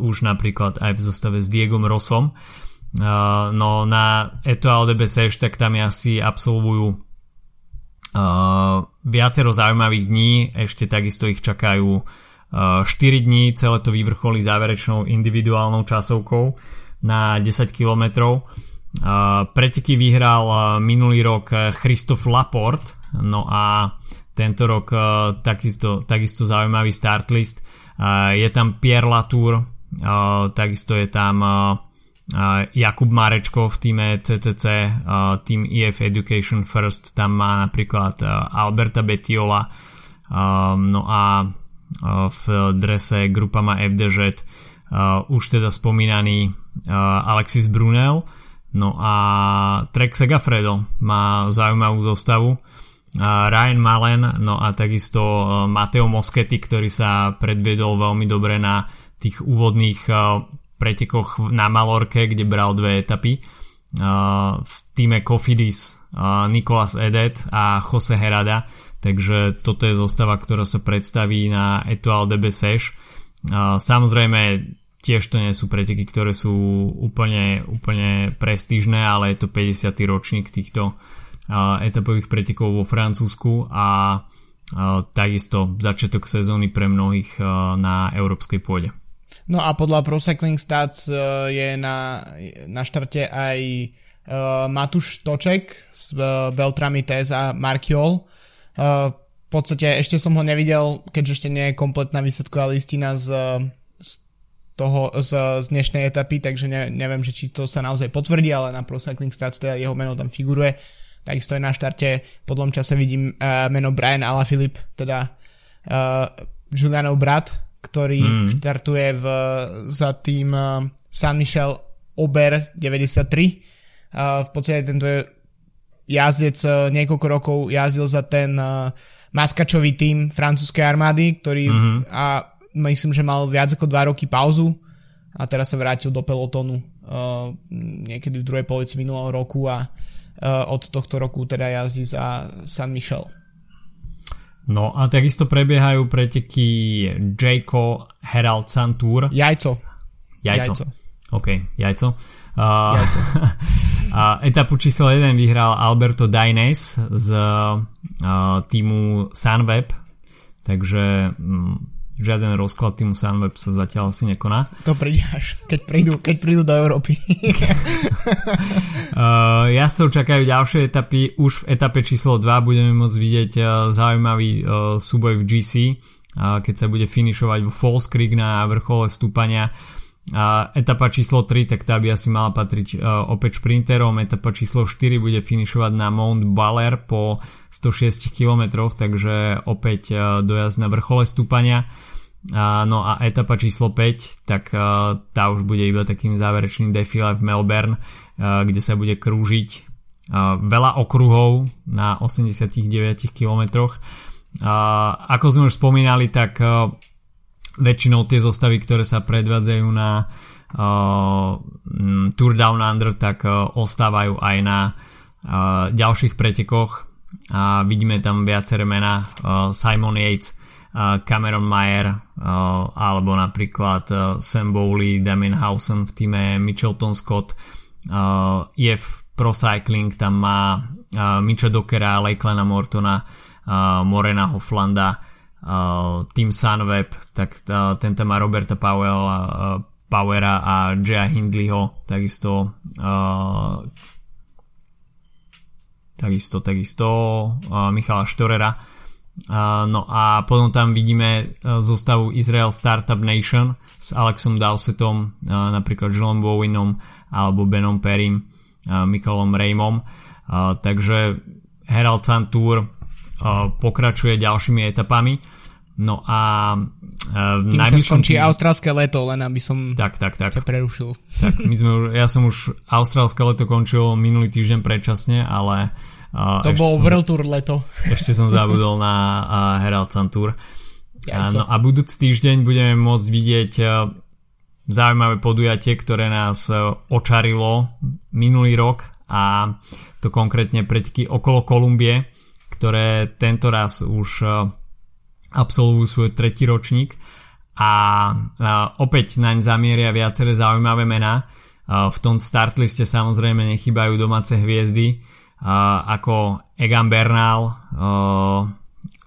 už napríklad aj v zostave s Diegom Rosom. No na Etoile de Bessèche tak tam asi absolvujú viacero zaujímavých dní, ešte takisto ich čakajú 4 dní, celé to vyvrcholí záverečnou individuálnou časovkou na 10 kilometrov Preteky vyhral minulý rok e, Christoph Laport, no a tento rok e, takisto, takisto zaujímavý start list. Je tam Pierre Latour, takisto je tam Jakub Marečko v týme CCC, tým EF Education First, tam má napríklad Alberta Betiola, no a v drese grupa má FDŽ už teda spomínaný Alexis Brunel, No a Trek Segafredo má zaujímavú zostavu. Ryan Malen, no a takisto e, Mateo Moschetti, ktorý sa predviedol veľmi dobre na tých úvodných e, pretekoch na Malorke, kde bral dve etapy. E, v týme Kofidis Nicolas Edet a Jose Herada, takže toto je zostava, ktorá sa predstaví na Etoile de Bessèche. Samozrejme tiež to nie sú preteky, ktoré sú úplne, úplne prestížne, ale je to 50. ročník týchto uh, etapových pretekov vo Francúzsku a uh, takisto začiatok sezóny pre mnohých uh, na európskej pôde. No a podľa Pro Cycling Stats uh, je na, na štarte aj uh, Matuš Toček z uh, Beltrami TS a Markiol. Uh, v podstate ešte som ho nevidel, keďže ešte nie je kompletná výsledková listina z toho z, z dnešnej etapy, takže ne, neviem, že či to sa naozaj potvrdí, ale na Pro Cycling Stats teda jeho meno tam figuruje. Takisto je na štarte, po dlhom čase vidím uh, meno Brian Alaphilippe, teda uh, Julianov brat, ktorý mm. štartuje v, za tým uh, San Michel Ober 93. Uh, v podstate tento je jazdec uh, niekoľko rokov jazdil za ten uh, maskačový tým francúzskej armády, ktorý mm-hmm. a myslím, že mal viac ako 2 roky pauzu a teraz sa vrátil do pelotonu uh, niekedy v druhej polovici minulého roku a uh, od tohto roku teda jazdí za San Michel. No a takisto prebiehajú preteky Jayco Herald Sun Tour. Jajco. Jajco. jajco. OK, jajco. Uh, jajco. a etapu číslo 1 vyhral Alberto Daines z uh, týmu Sunweb, takže um, žiaden rozklad týmu Sunweb sa zatiaľ asi nekoná. To príde až, keď prídu, keď prídu do Európy. uh, ja sa čakajú ďalšie etapy. Už v etape číslo 2 budeme môcť vidieť uh, zaujímavý uh, súboj v GC, uh, keď sa bude finišovať vo Falls Creek na vrchole stúpania. A etapa číslo 3, tak tá by asi mala patriť uh, opäť šprinterom. Etapa číslo 4 bude finišovať na Mount Baller po 106 km, takže opäť uh, dojazd na vrchole stúpania. Uh, no a etapa číslo 5, tak uh, tá už bude iba takým záverečným defile v Melbourne, uh, kde sa bude krúžiť uh, veľa okruhov na 89 km. Uh, ako sme už spomínali, tak uh, väčšinou tie zostavy, ktoré sa predvádzajú na uh, Tour Down Under, tak uh, ostávajú aj na uh, ďalších pretekoch. A vidíme tam viaceré mená uh, Simon Yates, uh, Cameron Mayer uh, alebo napríklad uh, Sam Bowley, Damien Hausen v týme Mitchelton Scott uh, EF Pro Cycling tam má uh, Mitcha Dockera, Lakelana Mortona, uh, Morena Hoflanda Team Sunweb, tak ten tam má Roberta Powell, uh, Powera a Jaya Hindleyho, takisto takisto, takisto Michala Štorera no a potom tam vidíme zostavu Israel Startup Nation s Alexom Dowsettom, napríklad Jillom Bowinom alebo Benom Perim, Michaelom Raymom. Takže Herald Sun Tour pokračuje ďalšími etapami. No a uh, Tým sa skončí tým... austrálske leto, len aby som tak, tak, tak. ťa prerušil. Tak, my sme, ja som už austrálske leto končil minulý týždeň predčasne, ale uh, to bol World Tour leto. Ešte som zabudol na uh, Herald Sun Tour. Uh, no a budúci týždeň budeme môcť vidieť uh, zaujímavé podujatie, ktoré nás uh, očarilo minulý rok a to konkrétne preteky okolo Kolumbie, ktoré tento raz už uh, absolvujú svoj tretí ročník a, opäť naň zamieria viaceré zaujímavé mená. v tom startliste samozrejme nechybajú domáce hviezdy ako Egan Bernal,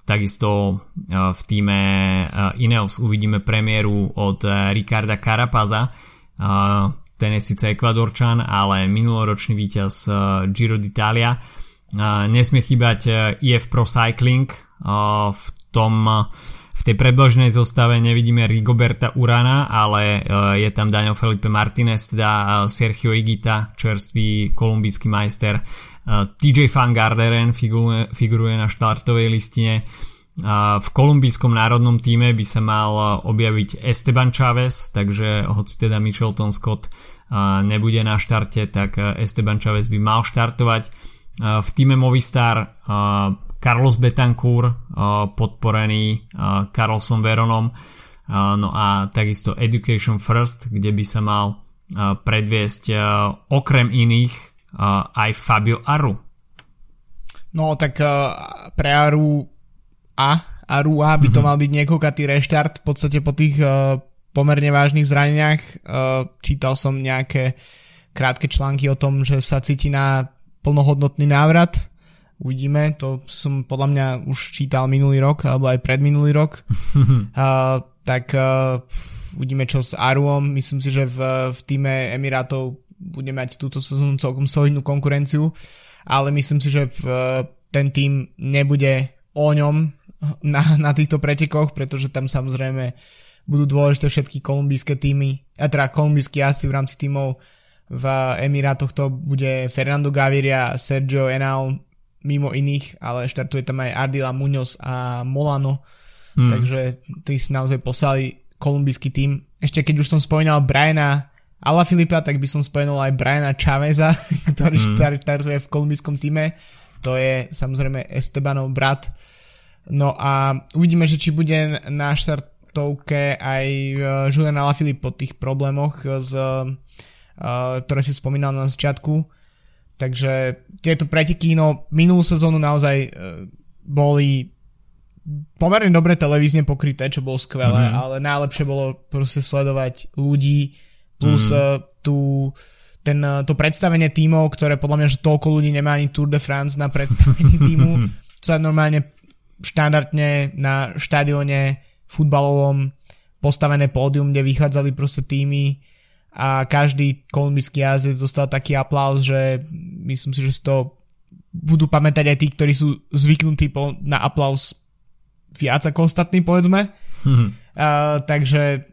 takisto v týme Ineos uvidíme premiéru od Ricarda Carapaza, ten je síce ekvadorčan, ale minuloročný víťaz Giro d'Italia. Nesmie chýbať IF Pro Cycling, v tom v tej predložnej zostave nevidíme Rigoberta Urana, ale e, je tam Daniel Felipe Martinez, teda e, Sergio Igita, čerstvý kolumbijský majster. E, TJ Van Garderen figuruje, figuruje na štartovej listine. V kolumbijskom národnom týme by sa mal objaviť Esteban Chávez, takže hoci teda Michelton Scott nebude na štarte, tak Esteban Chávez by mal štartovať. V týme Movistar Carlos Betancourt, podporený Carlson Veronom, no a takisto Education First, kde by sa mal predviesť okrem iných aj Fabio Aru. No tak pre Aru A, Aru A by to mm-hmm. mal byť niekoľkatý reštart v podstate po tých pomerne vážnych zraneniach. Čítal som nejaké krátke články o tom, že sa cíti na plnohodnotný návrat Uvidíme, to som podľa mňa už čítal minulý rok, alebo aj predminulý rok. uh, tak uh, uvidíme čo s Aruom. Myslím si, že v, v týme Emirátov bude mať túto sezónu celkom solidnú konkurenciu, ale myslím si, že v, ten tým nebude o ňom na, na týchto pretekoch, pretože tam samozrejme budú dôležité všetky kolumbijské týmy, a teda kolumbijskí asi v rámci týmov v Emirátoch to bude Fernando Gaviria, Sergio Enal, mimo iných, ale štartuje tam aj Ardila Munoz a Molano, hmm. takže tí si naozaj poslali kolumbijský tým. Ešte keď už som spomínal Briana Ala Filipa, tak by som spomenul aj Briana Chaveza, ktorý hmm. štartuje v kolumbijskom týme. To je samozrejme Estebanov brat. No a uvidíme, že či bude na štartovke aj e, Julian Alaphilippe po tých problémoch, uh, ktoré si spomínal na začiatku. Takže tieto preteky, no minulú sezónu naozaj uh, boli pomerne dobre televízne pokryté, čo bolo skvelé, mm-hmm. ale najlepšie bolo proste sledovať ľudí plus uh, tú, ten, uh, to predstavenie tímov, ktoré podľa mňa, že toľko ľudí nemá ani Tour de France na predstavení tímu, sa normálne štandardne na štadióne futbalovom postavené pódium, kde vychádzali proste týmy a každý kolumbijský jazdec dostal taký aplauz, že myslím si, že si to budú pamätať aj tí, ktorí sú zvyknutí na aplauz viac ako ostatní, povedzme. Mm-hmm. Uh, takže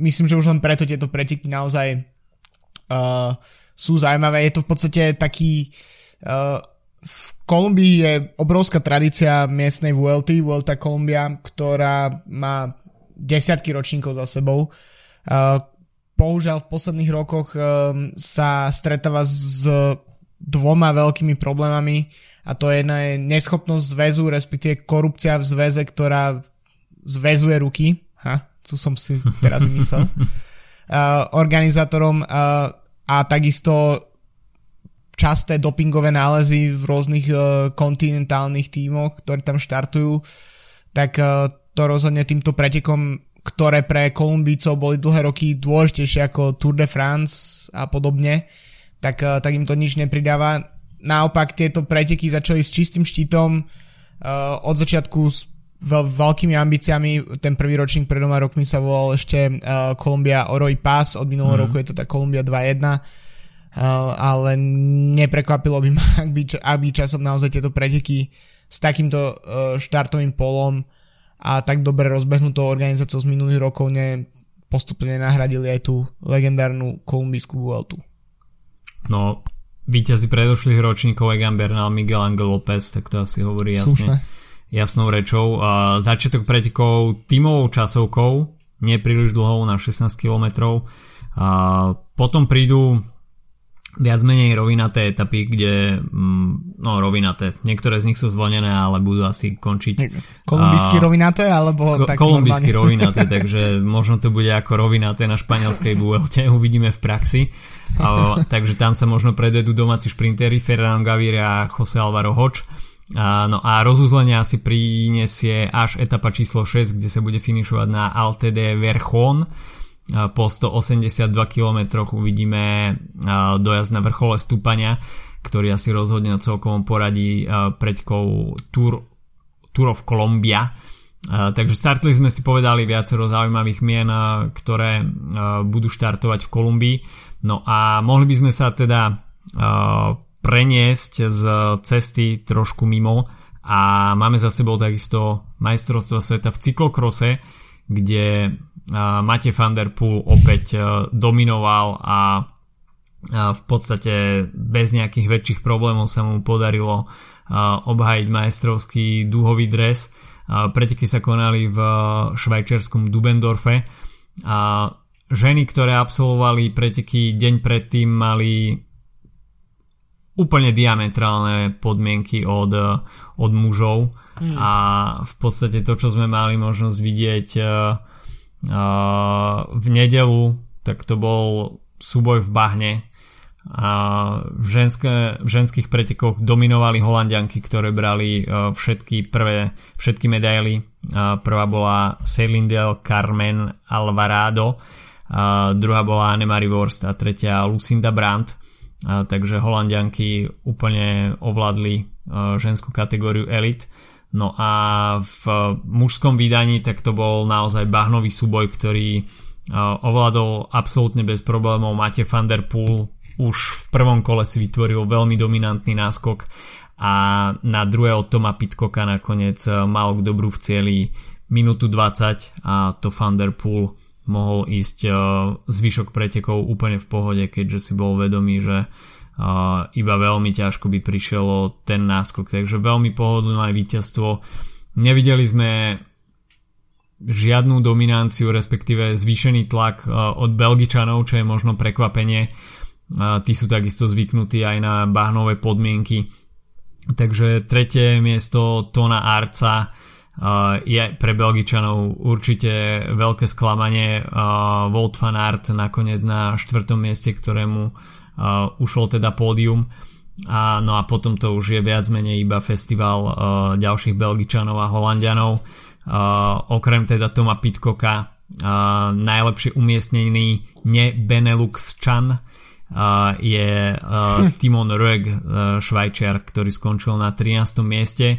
myslím, že už len preto tieto preteky naozaj uh, sú zaujímavé. Je to v podstate taký... Uh, v Kolumbii je obrovská tradícia miestnej VLT, Vuelta Kolumbia, ktorá má desiatky ročníkov za sebou. Uh, bohužiaľ v posledných rokoch um, sa stretáva s dvoma veľkými problémami a to jedna je neschopnosť zväzu, respektíve korupcia v zväze, ktorá zväzuje ruky. Ha, tu som si teraz vymyslel. organizátorom a takisto časté dopingové nálezy v rôznych uh, kontinentálnych tímoch, ktorí tam štartujú, tak uh, to rozhodne týmto pretekom ktoré pre Kolumbícov boli dlhé roky dôležitejšie ako Tour de France a podobne, tak, eh, tak im to nič nepridáva. Naopak tieto preteky začali s čistým štítom uh, od začiatku s veľ, veľkými ambíciami. Ten prvý ročník pred dvoma rokmi sa volal ešte uh, Columbia Oroy Pass, od minulého mm. roku je to tá Columbia 2.1. Uh, ale neprekvapilo by ma, ak by, ak by časom naozaj tieto preteky s takýmto štartovým polom a tak dobre rozbehnutou organizáciou z minulých rokov ne, postupne nahradili aj tú legendárnu kolumbijskú Vueltu. No, víťazí predošlých ročníkov Egan Bernal, Miguel Angel López, tak to asi hovorí jasne, jasnou rečou. A začiatok pretekov tímovou časovkou, nie príliš dlhou na 16 km. A potom prídu viac menej rovinaté etapy, kde, mm, no rovinaté, niektoré z nich sú zvolené, ale budú asi končiť. Kolumbijsky uh, rovinaté, alebo tak Kolumbijsky rovinaté, takže možno to bude ako rovinaté na španielskej Vuelte, uvidíme v praxi. Uh, takže tam sa možno predvedú domáci šprintery Fernando Gaviria a Jose Alvaro Hoč. Uh, no a rozuzlenie asi prinesie až etapa číslo 6, kde sa bude finišovať na Alte de Verjón po 182 km uvidíme dojazd na vrchole stúpania, ktorý asi rozhodne na celkovom poradí preďkov Tour, Tour of Columbia. Takže startli sme si povedali viacero zaujímavých mien, ktoré budú štartovať v Kolumbii. No a mohli by sme sa teda preniesť z cesty trošku mimo a máme za sebou takisto majstrovstva sveta v cyklokrose, kde Matej van der Poel opäť e, dominoval a v podstate bez nejakých väčších problémov sa mu podarilo e, obhajiť majstrovský dúhový dres. Preteky sa konali v švajčiarskom Dubendorfe a ženy, ktoré absolvovali preteky deň predtým mali úplne diametrálne podmienky od, od mužov mm. a v podstate to, čo sme mali možnosť vidieť e, v nedelu tak to bol súboj v Bahne a v, ženské, v ženských pretekoch dominovali holandianky, ktoré brali všetky prvé, všetky medaily. Prvá bola Celindel Carmen Alvarado, a druhá bola Annemarie Worst a tretia Lucinda Brandt. A takže holandianky úplne ovládli ženskú kategóriu Elite No a v mužskom vydaní tak to bol naozaj bahnový súboj, ktorý ovládol absolútne bez problémov. Máte Van Der Poel už v prvom kole si vytvoril veľmi dominantný náskok a na druhého Toma Pitkoka nakoniec mal k dobru v cieli minútu 20 a to Van Der Poel mohol ísť zvyšok pretekov úplne v pohode, keďže si bol vedomý, že iba veľmi ťažko by prišiel ten náskok, takže veľmi pohodlné víťazstvo. Nevideli sme žiadnu dominanciu, respektíve zvýšený tlak od Belgičanov, čo je možno prekvapenie. Tí sú takisto zvyknutí aj na bahnové podmienky. Takže tretie miesto Tona Arca je pre Belgičanov určite veľké sklamanie. Volt van Aert nakoniec na štvrtom mieste, ktorému uh, ušol teda pódium a, no a potom to už je viac menej iba festival uh, ďalších Belgičanov a Holandianov uh, okrem teda Toma Pitkoka uh, najlepšie umiestnený ne Benelux Chan uh, je uh, Timon Rög, uh, švajčiar, ktorý skončil na 13. mieste.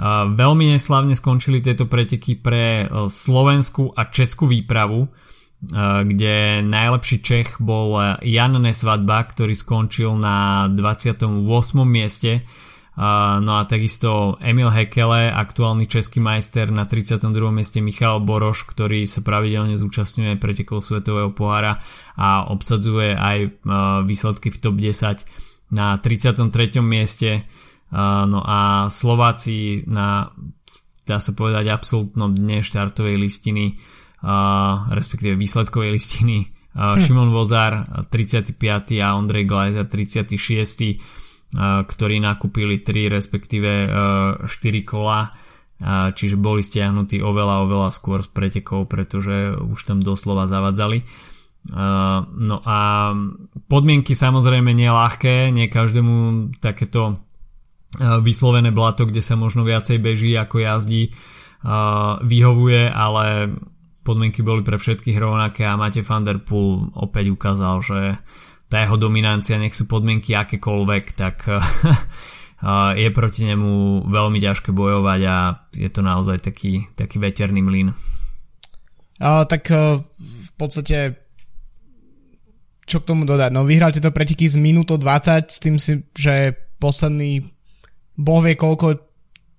Uh, veľmi neslavne skončili tieto preteky pre uh, slovenskú a českú výpravu. Eh, kde najlepší Čech bol eh, Jan Nesvadba, ktorý skončil na 28. mieste. Eh, no a takisto Emil Hekele, aktuálny český majster na 32. mieste Michal Boroš, ktorý sa pravidelne zúčastňuje pretekov Svetového pohára a obsadzuje aj výsledky v top 10 na 33. mieste. No a Slováci na dá sa povedať absolútnom dne štartovej listiny respektíve výsledkovej listiny hm. Šimon Vozár 35. a Ondrej Glajza 36. ktorí nakúpili 3 respektíve 4 kola čiže boli stiahnutí oveľa oveľa skôr z pretekov pretože už tam doslova zavadzali no a podmienky samozrejme nie ľahké nie každému takéto vyslovené blato kde sa možno viacej beží ako jazdí vyhovuje ale podmienky boli pre všetkých rovnaké a Mate van der Poel opäť ukázal, že tá jeho dominancia, nech sú podmienky akékoľvek, tak je proti nemu veľmi ťažké bojovať a je to naozaj taký, taký veterný mlyn. Uh, tak uh, v podstate čo k tomu dodať? No vyhral tieto preteky z minúto 20 s tým si, že posledný boh vie koľko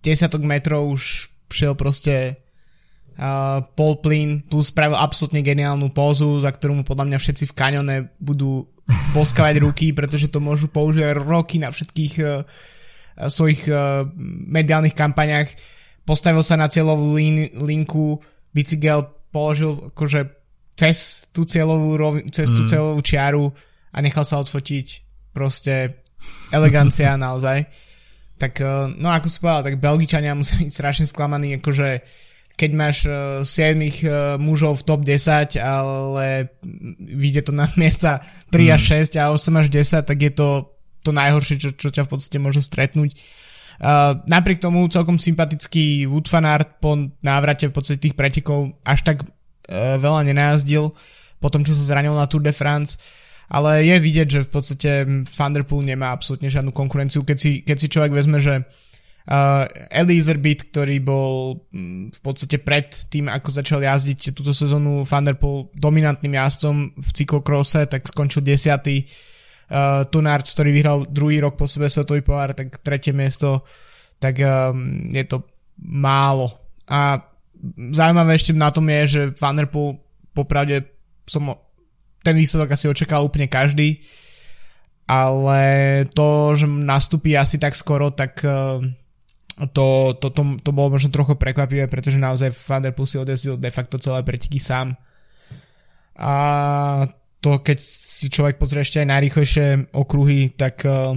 desiatok metrov už šiel proste uh, Paul Plin, tu spravil absolútne geniálnu pózu, za ktorú mu podľa mňa všetci v kaňone budú boskavať ruky, pretože to môžu použiť roky na všetkých uh, svojich uh, mediálnych kampaniach. Postavil sa na cieľovú lin- linku, bicykel položil akože cez tú cieľovú, cez tú mm. cieľovú čiaru a nechal sa odfotiť. Proste elegancia naozaj. Tak, uh, no ako si povedal, tak Belgičania musia byť strašne sklamaní, akože keď máš uh, 7 uh, mužov v top 10, ale vyjde to na miesta 3 mm. až 6 a 8 až 10, tak je to to najhoršie, čo, čo ťa v podstate môže stretnúť. Uh, napriek tomu celkom sympatický Wood Fanart po návrate v podstate tých pretekov až tak uh, veľa nenázdil po tom, čo sa zranil na Tour de France ale je vidieť, že v podstate Thunderpool nemá absolútne žiadnu konkurenciu, keď si, keď si človek vezme, že uh, Eliezer Beat, ktorý bol um, v podstate pred tým, ako začal jazdiť túto sezónu Thunderpool dominantným jazdcom v cyklokrose, tak skončil desiatý. Uh, Tunard, ktorý vyhral druhý rok po sebe svetový pohár, tak tretie miesto, tak um, je to málo. A zaujímavé ešte na tom je, že Thunderpool popravde som ten výsledok asi očakal úplne každý, ale to, že nastúpi asi tak skoro, tak eh, to, to, to, to bolo možno trochu prekvapivé, pretože naozaj Van Der Poel si odezdil de facto celé preteky sám. A to, keď si človek pozrie ešte aj najrýchlejšie okruhy, tak uh,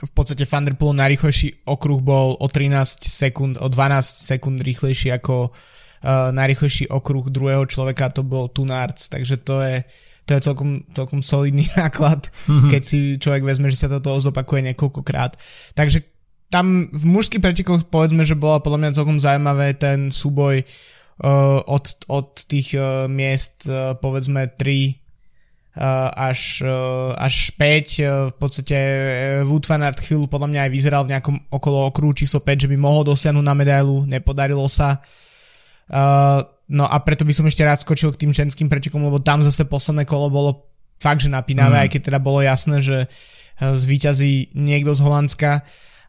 v podstate Van Der Poel najrýchlejší okruh bol o 13 sekúnd, o 12 sekúnd rýchlejší ako uh, najrychlejší okruh druhého človeka to bol Tunards, takže to je to je celkom, celkom solidný náklad, mm-hmm. keď si človek vezme, že sa toto zopakuje niekoľkokrát. Takže tam v mužských pretekoch povedzme, že bola podľa mňa celkom zaujímavé ten súboj uh, od, od tých uh, miest uh, povedzme 3 uh, až, až 5. Uh, v podstate Wood van Aert chvíľu podľa mňa aj vyzeral v nejakom okolo okruhu číslo 5, že by mohol dosiahnuť na medailu, nepodarilo sa. No a preto by som ešte rád skočil k tým ženským pretekom, lebo tam zase posledné kolo bolo fakt, že napínavé, mm. aj keď teda bolo jasné, že zvíťazí niekto z Holandska,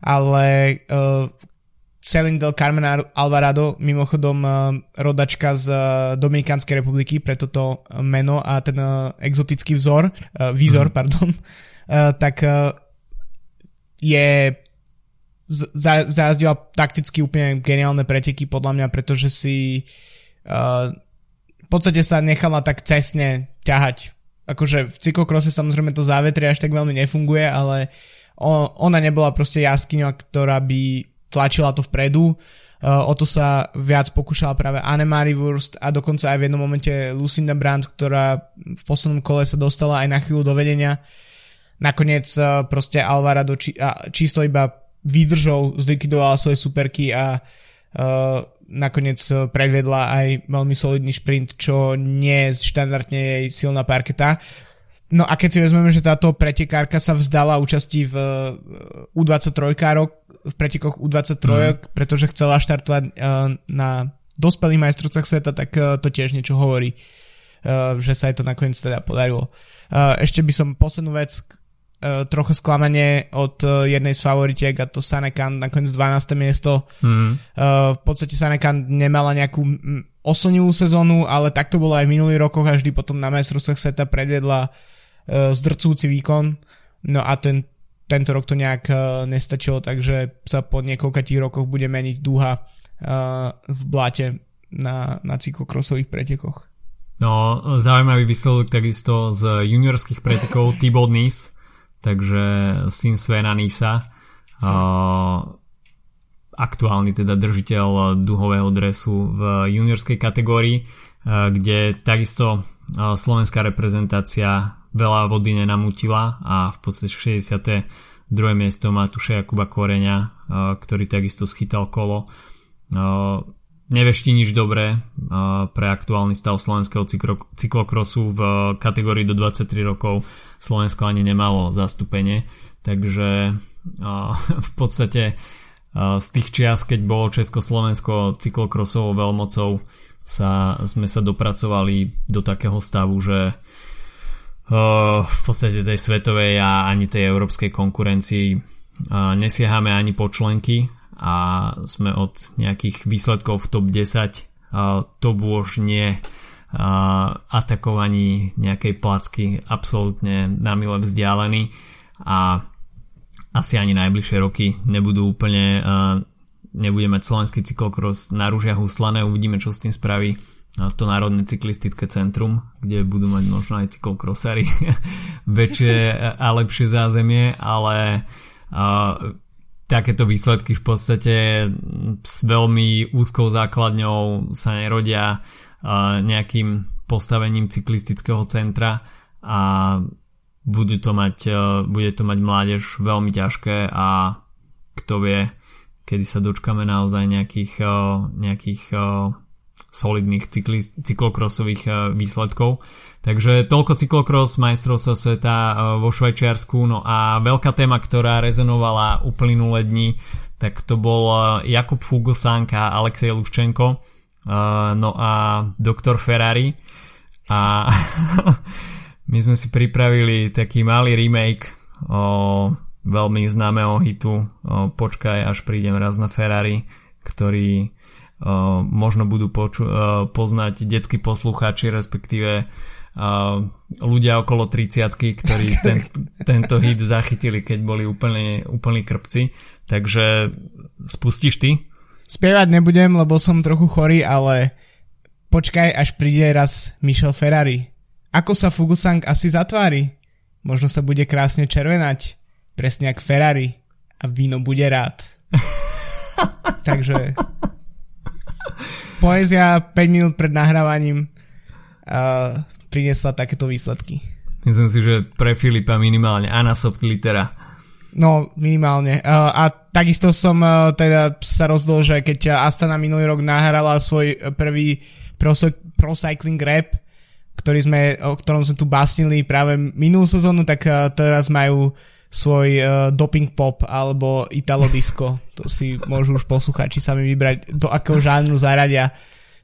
ale uh, Celine del Carmen Alvarado, mimochodom uh, rodačka z uh, Dominikánskej republiky, preto to meno a ten uh, exotický vzor, uh, výzor, mm. pardon, uh, tak uh, je zajazdila takticky úplne geniálne preteky podľa mňa, pretože si uh, v podstate sa nechala tak cesne ťahať. Akože v cyklokrose samozrejme to závetrie až tak veľmi nefunguje, ale ona nebola proste jazdkyňa, ktorá by tlačila to vpredu. Uh, o to sa viac pokúšala práve Annemarie Wurst a dokonca aj v jednom momente Lucinda Brandt, ktorá v poslednom kole sa dostala aj na chvíľu do vedenia. Nakoniec uh, proste Alvarado či, a, čisto iba výdržou zlikvidovala svoje superky a uh, nakoniec predvedla aj veľmi solidný šprint, čo nie je štandardne jej silná parketa. No a keď si vezmeme, že táto pretekárka sa vzdala účasti v uh, U23 rok, v pretekoch U23, mm. pretože chcela štartovať uh, na dospelých majstrovstvách sveta, tak uh, to tiež niečo hovorí, že sa jej to nakoniec teda podarilo. Ešte by som poslednú vec, trochu sklamanie od jednej z favoritiek a to Sanekan nakoniec 12. miesto. Mm. V podstate Sanekan nemala nejakú oslnivú sezónu, ale tak to bolo aj v minulých rokoch a vždy potom na majstrovstvách sveta predvedla uh, zdrcujúci výkon. No a ten, tento rok to nejak uh, nestačilo, takže sa po niekoľkých rokoch bude meniť dúha uh, v blate na, na cyklokrosových pretekoch. No, zaujímavý výsledok takisto z juniorských pretekov Thibaut Nice, takže syn Svena Nisa, hm. aktuálny teda držiteľ duhového dresu v juniorskej kategórii, kde takisto slovenská reprezentácia veľa vody nenamutila a v podstate 60. druhé miesto má Tuše Jakuba Koreňa, ktorý takisto schytal kolo. Nevešti nič dobré pre aktuálny stav slovenského cyklokrosu v kategórii do 23 rokov Slovensko ani nemalo zastúpenie, takže v podstate z tých čias, keď bolo Československo cyklokrosovou veľmocou, sa, sme sa dopracovali do takého stavu, že v podstate tej svetovej a ani tej európskej konkurencii nesiehame ani po členky a sme od nejakých výsledkov v top 10 to už nie atakovaní nejakej placky absolútne na mile vzdialený a asi ani najbližšie roky nebudú úplne nebude mať slovenský cyklokros na rúžiach uslané, uvidíme čo s tým spraví to Národné cyklistické centrum, kde budú mať možno aj cyklokrosári väčšie a lepšie zázemie, ale takéto výsledky v podstate s veľmi úzkou základňou sa nerodia nejakým postavením cyklistického centra a bude to mať, bude to mať mládež veľmi ťažké a kto vie, kedy sa dočkame naozaj nejakých, nejakých solidných cykli, cyklokrosových výsledkov. Takže toľko cyklokros majstrovstva sveta e, vo Švajčiarsku. No a veľká téma, ktorá rezonovala uplynulé dni, tak to bol e, Jakub Fuglsang a Alexej Luščenko. E, no a doktor Ferrari. A my sme si pripravili taký malý remake o veľmi známeho hitu Počkaj, až prídem raz na Ferrari, ktorý možno budú poču- poznať detskí poslucháči, respektíve ľudia okolo 30 ktorí ten, tento hit zachytili, keď boli úplne, úplne krpci. Takže spustíš ty? Spievať nebudem, lebo som trochu chorý, ale počkaj, až príde raz Michel Ferrari. Ako sa Fuglsang asi zatvári? Možno sa bude krásne červenať, presne ako Ferrari a víno bude rád. Takže poézia 5 minút pred nahrávaním uh, priniesla takéto výsledky. Myslím si, že pre Filipa minimálne Anasoft litera. No, minimálne. Uh, a takisto som uh, teda sa rozdol, že keď Astana minulý rok nahrala svoj prvý pro, pro cycling rap, ktorý sme, o ktorom sme tu básnili práve minulú sezónu, tak uh, teraz majú svoj uh, doping pop alebo italo disco. To si môžu už poslucháči sami vybrať, do akého žánru zaradia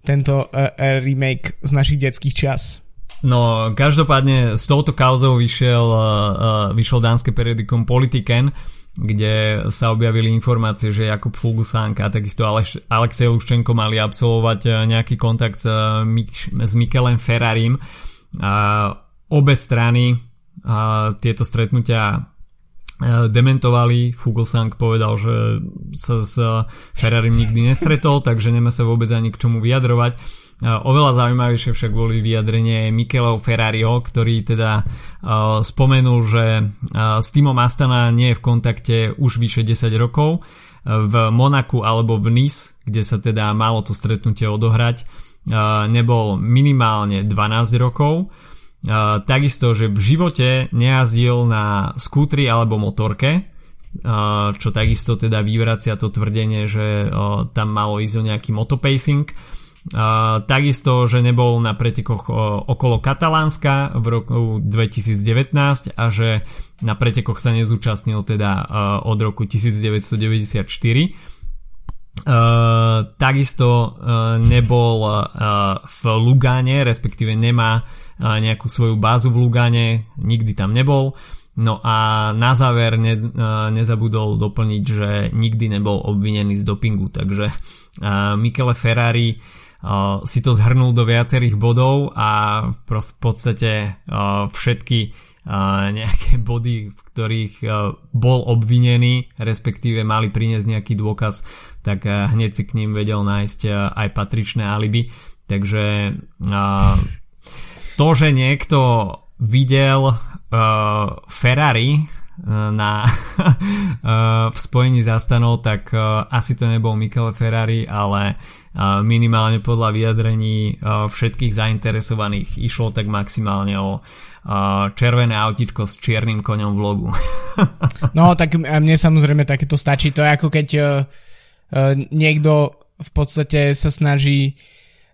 tento uh, remake z našich detských čas. No, každopádne s touto kauzou vyšiel, uh, vyšiel dánske periodikum Politiken, kde sa objavili informácie, že Jakub Fuglsang a takisto Alex, Alexej Luščenko mali absolvovať nejaký kontakt s, s Mikelem Ferrarim. A obe strany a tieto stretnutia dementovali. Fuglsang povedal, že sa s Ferrarim nikdy nestretol, takže nemá sa vôbec ani k čomu vyjadrovať. Oveľa zaujímavejšie však boli vyjadrenie Mikelov Ferrariho, ktorý teda spomenul, že uh, s týmom Astana nie je v kontakte už vyše 10 rokov. V Monaku alebo v Nice, kde sa teda malo to stretnutie odohrať, nebol minimálne 12 rokov. Takisto, že v živote nejazdil na skútri alebo motorke, čo takisto teda vyvracia to tvrdenie, že tam malo ísť o nejaký motopacing. Takisto, že nebol na pretekoch okolo Katalánska v roku 2019 a že na pretekoch sa nezúčastnil teda od roku 1994. Takisto uh, nebol uh, v Lugáne, respektíve nemá uh, nejakú svoju bázu v Lugáne, nikdy tam nebol. No a na záver ne, uh, nezabudol doplniť, že nikdy nebol obvinený z dopingu, takže uh, Michele Ferrari si to zhrnul do viacerých bodov a v podstate všetky nejaké body, v ktorých bol obvinený, respektíve mali priniesť nejaký dôkaz, tak hneď si k ním vedel nájsť aj patričné alibi. Takže to, že niekto videl Ferrari na, v spojení s Astanou, tak asi to nebol Michele Ferrari, ale minimálne podľa vyjadrení všetkých zainteresovaných išlo tak maximálne o červené autičko s čiernym koňom v logu. no tak mne samozrejme takéto stačí. To je ako keď niekto v podstate sa snaží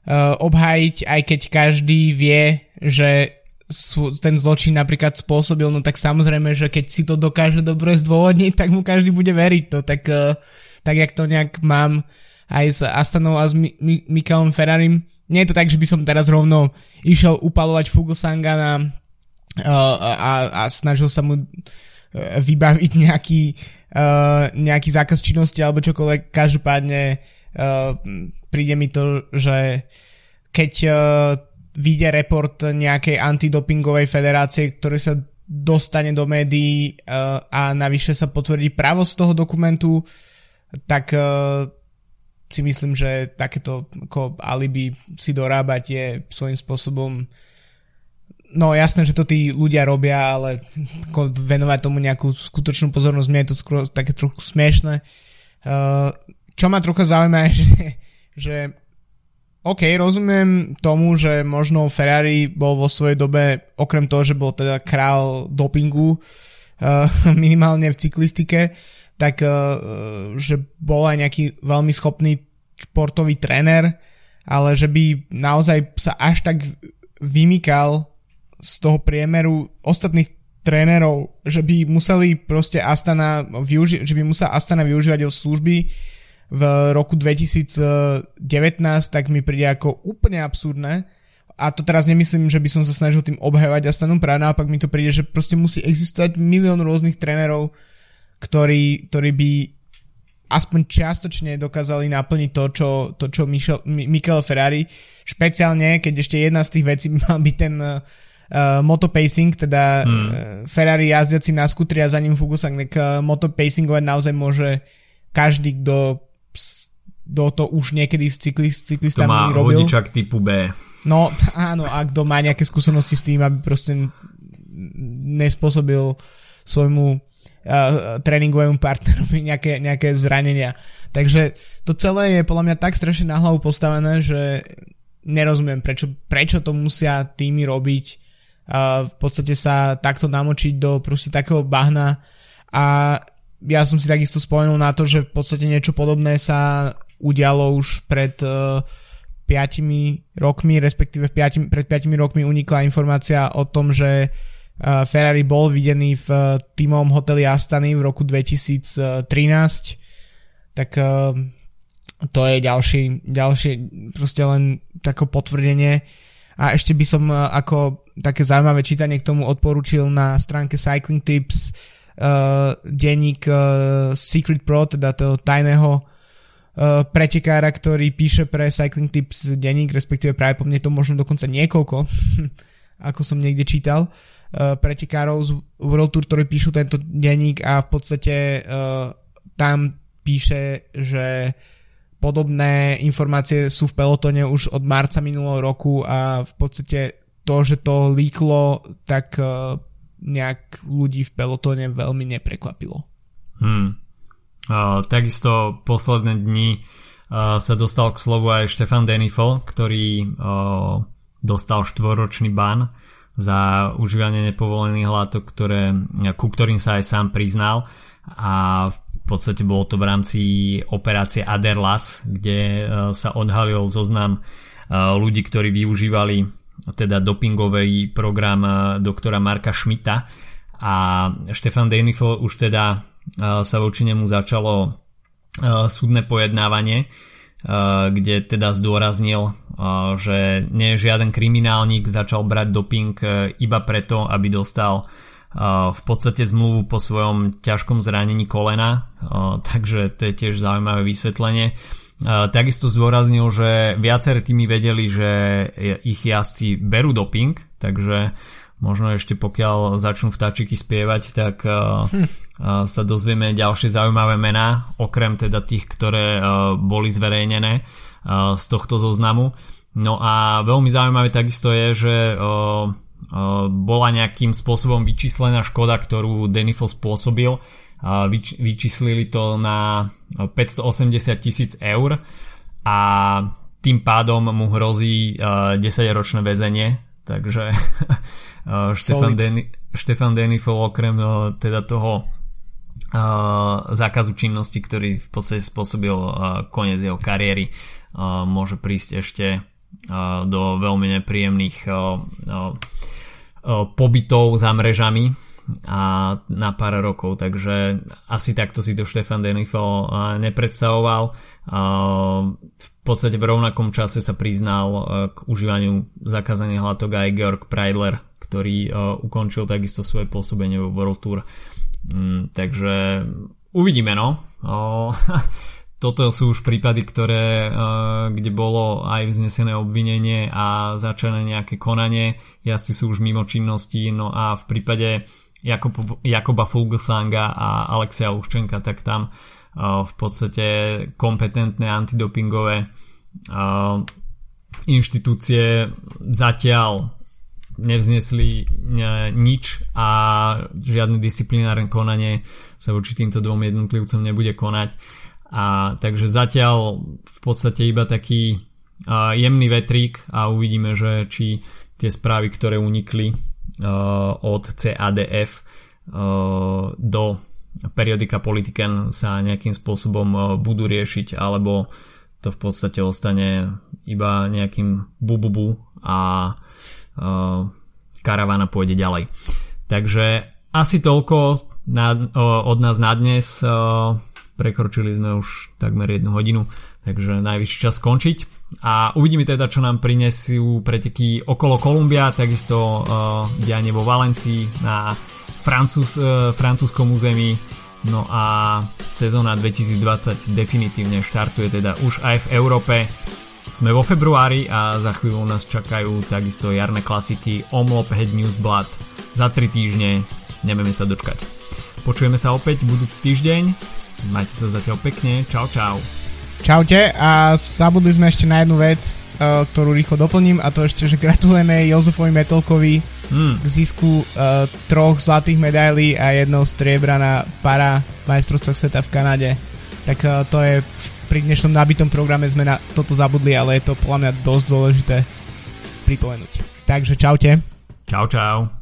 uh, obhájiť, aj keď každý vie, že ten zločin napríklad spôsobil, no tak samozrejme, že keď si to dokáže dobre zdôvodniť, tak mu každý bude veriť to. Tak, uh, tak jak to nejak mám aj s Astanou a s Mi- Mi- Ferrarim. Nie je to tak, že by som teraz rovno išiel upalovať Fuglsanga na, uh, a, a snažil sa mu vybaviť nejaký, uh, nejaký zákaz činnosti alebo čokoľvek. Každopádne uh, príde mi to, že keď uh, vyjde report nejakej antidopingovej federácie, ktorý sa dostane do médií uh, a navyše sa potvrdí pravosť toho dokumentu, tak uh, si myslím, že takéto ako alibi si dorábať je svojím spôsobom no jasné, že to tí ľudia robia, ale venovať tomu nejakú skutočnú pozornosť, mne je to skôr také trochu smiešné. Uh, čo ma trochu zaujíma je, že, že OK, rozumiem tomu, že možno Ferrari bol vo svojej dobe, okrem toho, že bol teda král dopingu, uh, minimálne v cyklistike, tak uh, že bol aj nejaký veľmi schopný športový tréner, ale že by naozaj sa až tak vymykal z toho priemeru ostatných trénerov, že by museli proste Astana využi- že by musela Astana využívať jeho služby v roku 2019, tak mi príde ako úplne absurdné. A to teraz nemyslím, že by som sa snažil tým obhajovať a stanu práve naopak mi to príde, že proste musí existovať milión rôznych trénerov, ktorí, ktorí by aspoň čiastočne dokázali naplniť to, čo, to, čo Michel, Michael Ferrari, špeciálne, keď ešte jedna z tých vecí mal byť ten uh, motopacing, teda hmm. uh, Ferrari jazdiaci na skutri a za ním Fugusak, tak uh, motopacingovať naozaj môže každý, kto kto to už niekedy s, cykli, s cyklistami to má robil. vodičak typu B. No áno, a kto má nejaké skúsenosti s tým, aby proste nespôsobil svojmu uh, tréningovému partnerovi nejaké, nejaké zranenia. Takže to celé je podľa mňa tak strašne na hlavu postavené, že nerozumiem, prečo, prečo to musia týmy robiť. V podstate sa takto namočiť do proste takého bahna a ja som si takisto spomenul na to, že v podstate niečo podobné sa udialo už pred uh, e, 5 rokmi, respektíve 5, pred 5 rokmi unikla informácia o tom, že uh, Ferrari bol videný v uh, týmovom hoteli Astany v roku 2013. Tak uh, to je ďalší, ďalšie proste len také potvrdenie. A ešte by som ako také zaujímavé čítanie k tomu odporúčil na stránke Cycling Tips uh, denník uh, Secret Pro, teda toho tajného uh, pretekára, ktorý píše pre Cycling Tips denník, respektíve práve po mne to možno dokonca niekoľko, ako som niekde čítal, uh, pretekárov z World Tour, ktorí píšu tento denník a v podstate uh, tam píše, že podobné informácie sú v pelotone už od marca minulého roku a v podstate to, že to líklo, tak uh, nejak ľudí v pelotóne veľmi neprekvapilo. Hmm. Uh, takisto posledné dni uh, sa dostal k slovu aj Štefan Denifel, ktorý uh, dostal štvoročný ban za užívanie nepovolených látok, ktoré, ku ktorým sa aj sám priznal a v podstate bolo to v rámci operácie Aderlas, kde sa odhalil zoznam ľudí, ktorí využívali teda dopingový program eh, doktora Marka Šmita a Štefan Denifel už teda eh, sa voči nemu začalo eh, súdne pojednávanie, kde teda zdôraznil, že nie je žiaden kriminálnik, začal brať doping iba preto, aby dostal v podstate zmluvu po svojom ťažkom zranení kolena, takže to je tiež zaujímavé vysvetlenie. Takisto zdôraznil, že viaceré tými vedeli, že ich jazdci berú doping, takže možno ešte pokiaľ začnú vtáčiky spievať, tak hm. sa dozvieme ďalšie zaujímavé mená, okrem teda tých, ktoré boli zverejnené z tohto zoznamu. No a veľmi zaujímavé takisto je, že bola nejakým spôsobom vyčíslená škoda, ktorú Denifel spôsobil vyč- vyčíslili to na 580 tisíc eur a tým pádom mu hrozí 10-ročné väzenie, takže Štefan, Den- Štefan Denifel okrem teda toho zákazu činnosti, ktorý v podstate spôsobil koniec jeho kariéry, môže prísť ešte do veľmi nepríjemných pobytov za mrežami a na pár rokov, takže asi takto si to Štefan Denifo nepredstavoval. V podstate v rovnakom čase sa priznal k užívaniu zakázaných hlatok aj Georg Preidler, ktorý ukončil takisto svoje pôsobenie vo World Tour Mm, takže uvidíme no. Toto sú už prípady, ktoré, kde bolo aj vznesené obvinenie a začané nejaké konanie. Jazdci sú už mimo činnosti, no a v prípade Jakob, Jakoba Fuglsanga a Alexia Uščenka, tak tam v podstate kompetentné antidopingové inštitúcie zatiaľ nevznesli nič a žiadne disciplinárne konanie sa voči týmto dvom jednotlivcom nebude konať. A takže zatiaľ v podstate iba taký uh, jemný vetrík a uvidíme, že či tie správy, ktoré unikli uh, od CADF uh, do periodika Politiken sa nejakým spôsobom uh, budú riešiť alebo to v podstate ostane iba nejakým bububu a karavana pôjde ďalej. Takže asi toľko na, od nás na dnes. Prekročili sme už takmer jednu hodinu, takže najvyšší čas skončiť. A uvidíme teda, čo nám prinesú preteky okolo Kolumbia, takisto uh, dianie vo Valencii na francúz, uh, francúzskom území No a sezóna 2020 definitívne štartuje teda už aj v Európe. Sme vo februári a za chvíľu nás čakajú takisto jarné klasiky Omlop Head News Blood. Za 3 týždne nevieme sa dočkať. Počujeme sa opäť budúci týždeň. Majte sa zatiaľ pekne. Čau čau. Čaute a zabudli sme ešte na jednu vec, uh, ktorú rýchlo doplním a to ešte, že gratulujeme Jozefovi Metelkovi hmm. k zisku uh, troch zlatých medailí a jednou striebra na para majstrovstvách sveta v Kanade. Tak uh, to je pri dnešnom nabitom programe sme na toto zabudli, ale je to podľa mňa dosť dôležité pripomenúť. Takže čaute. Čau čau.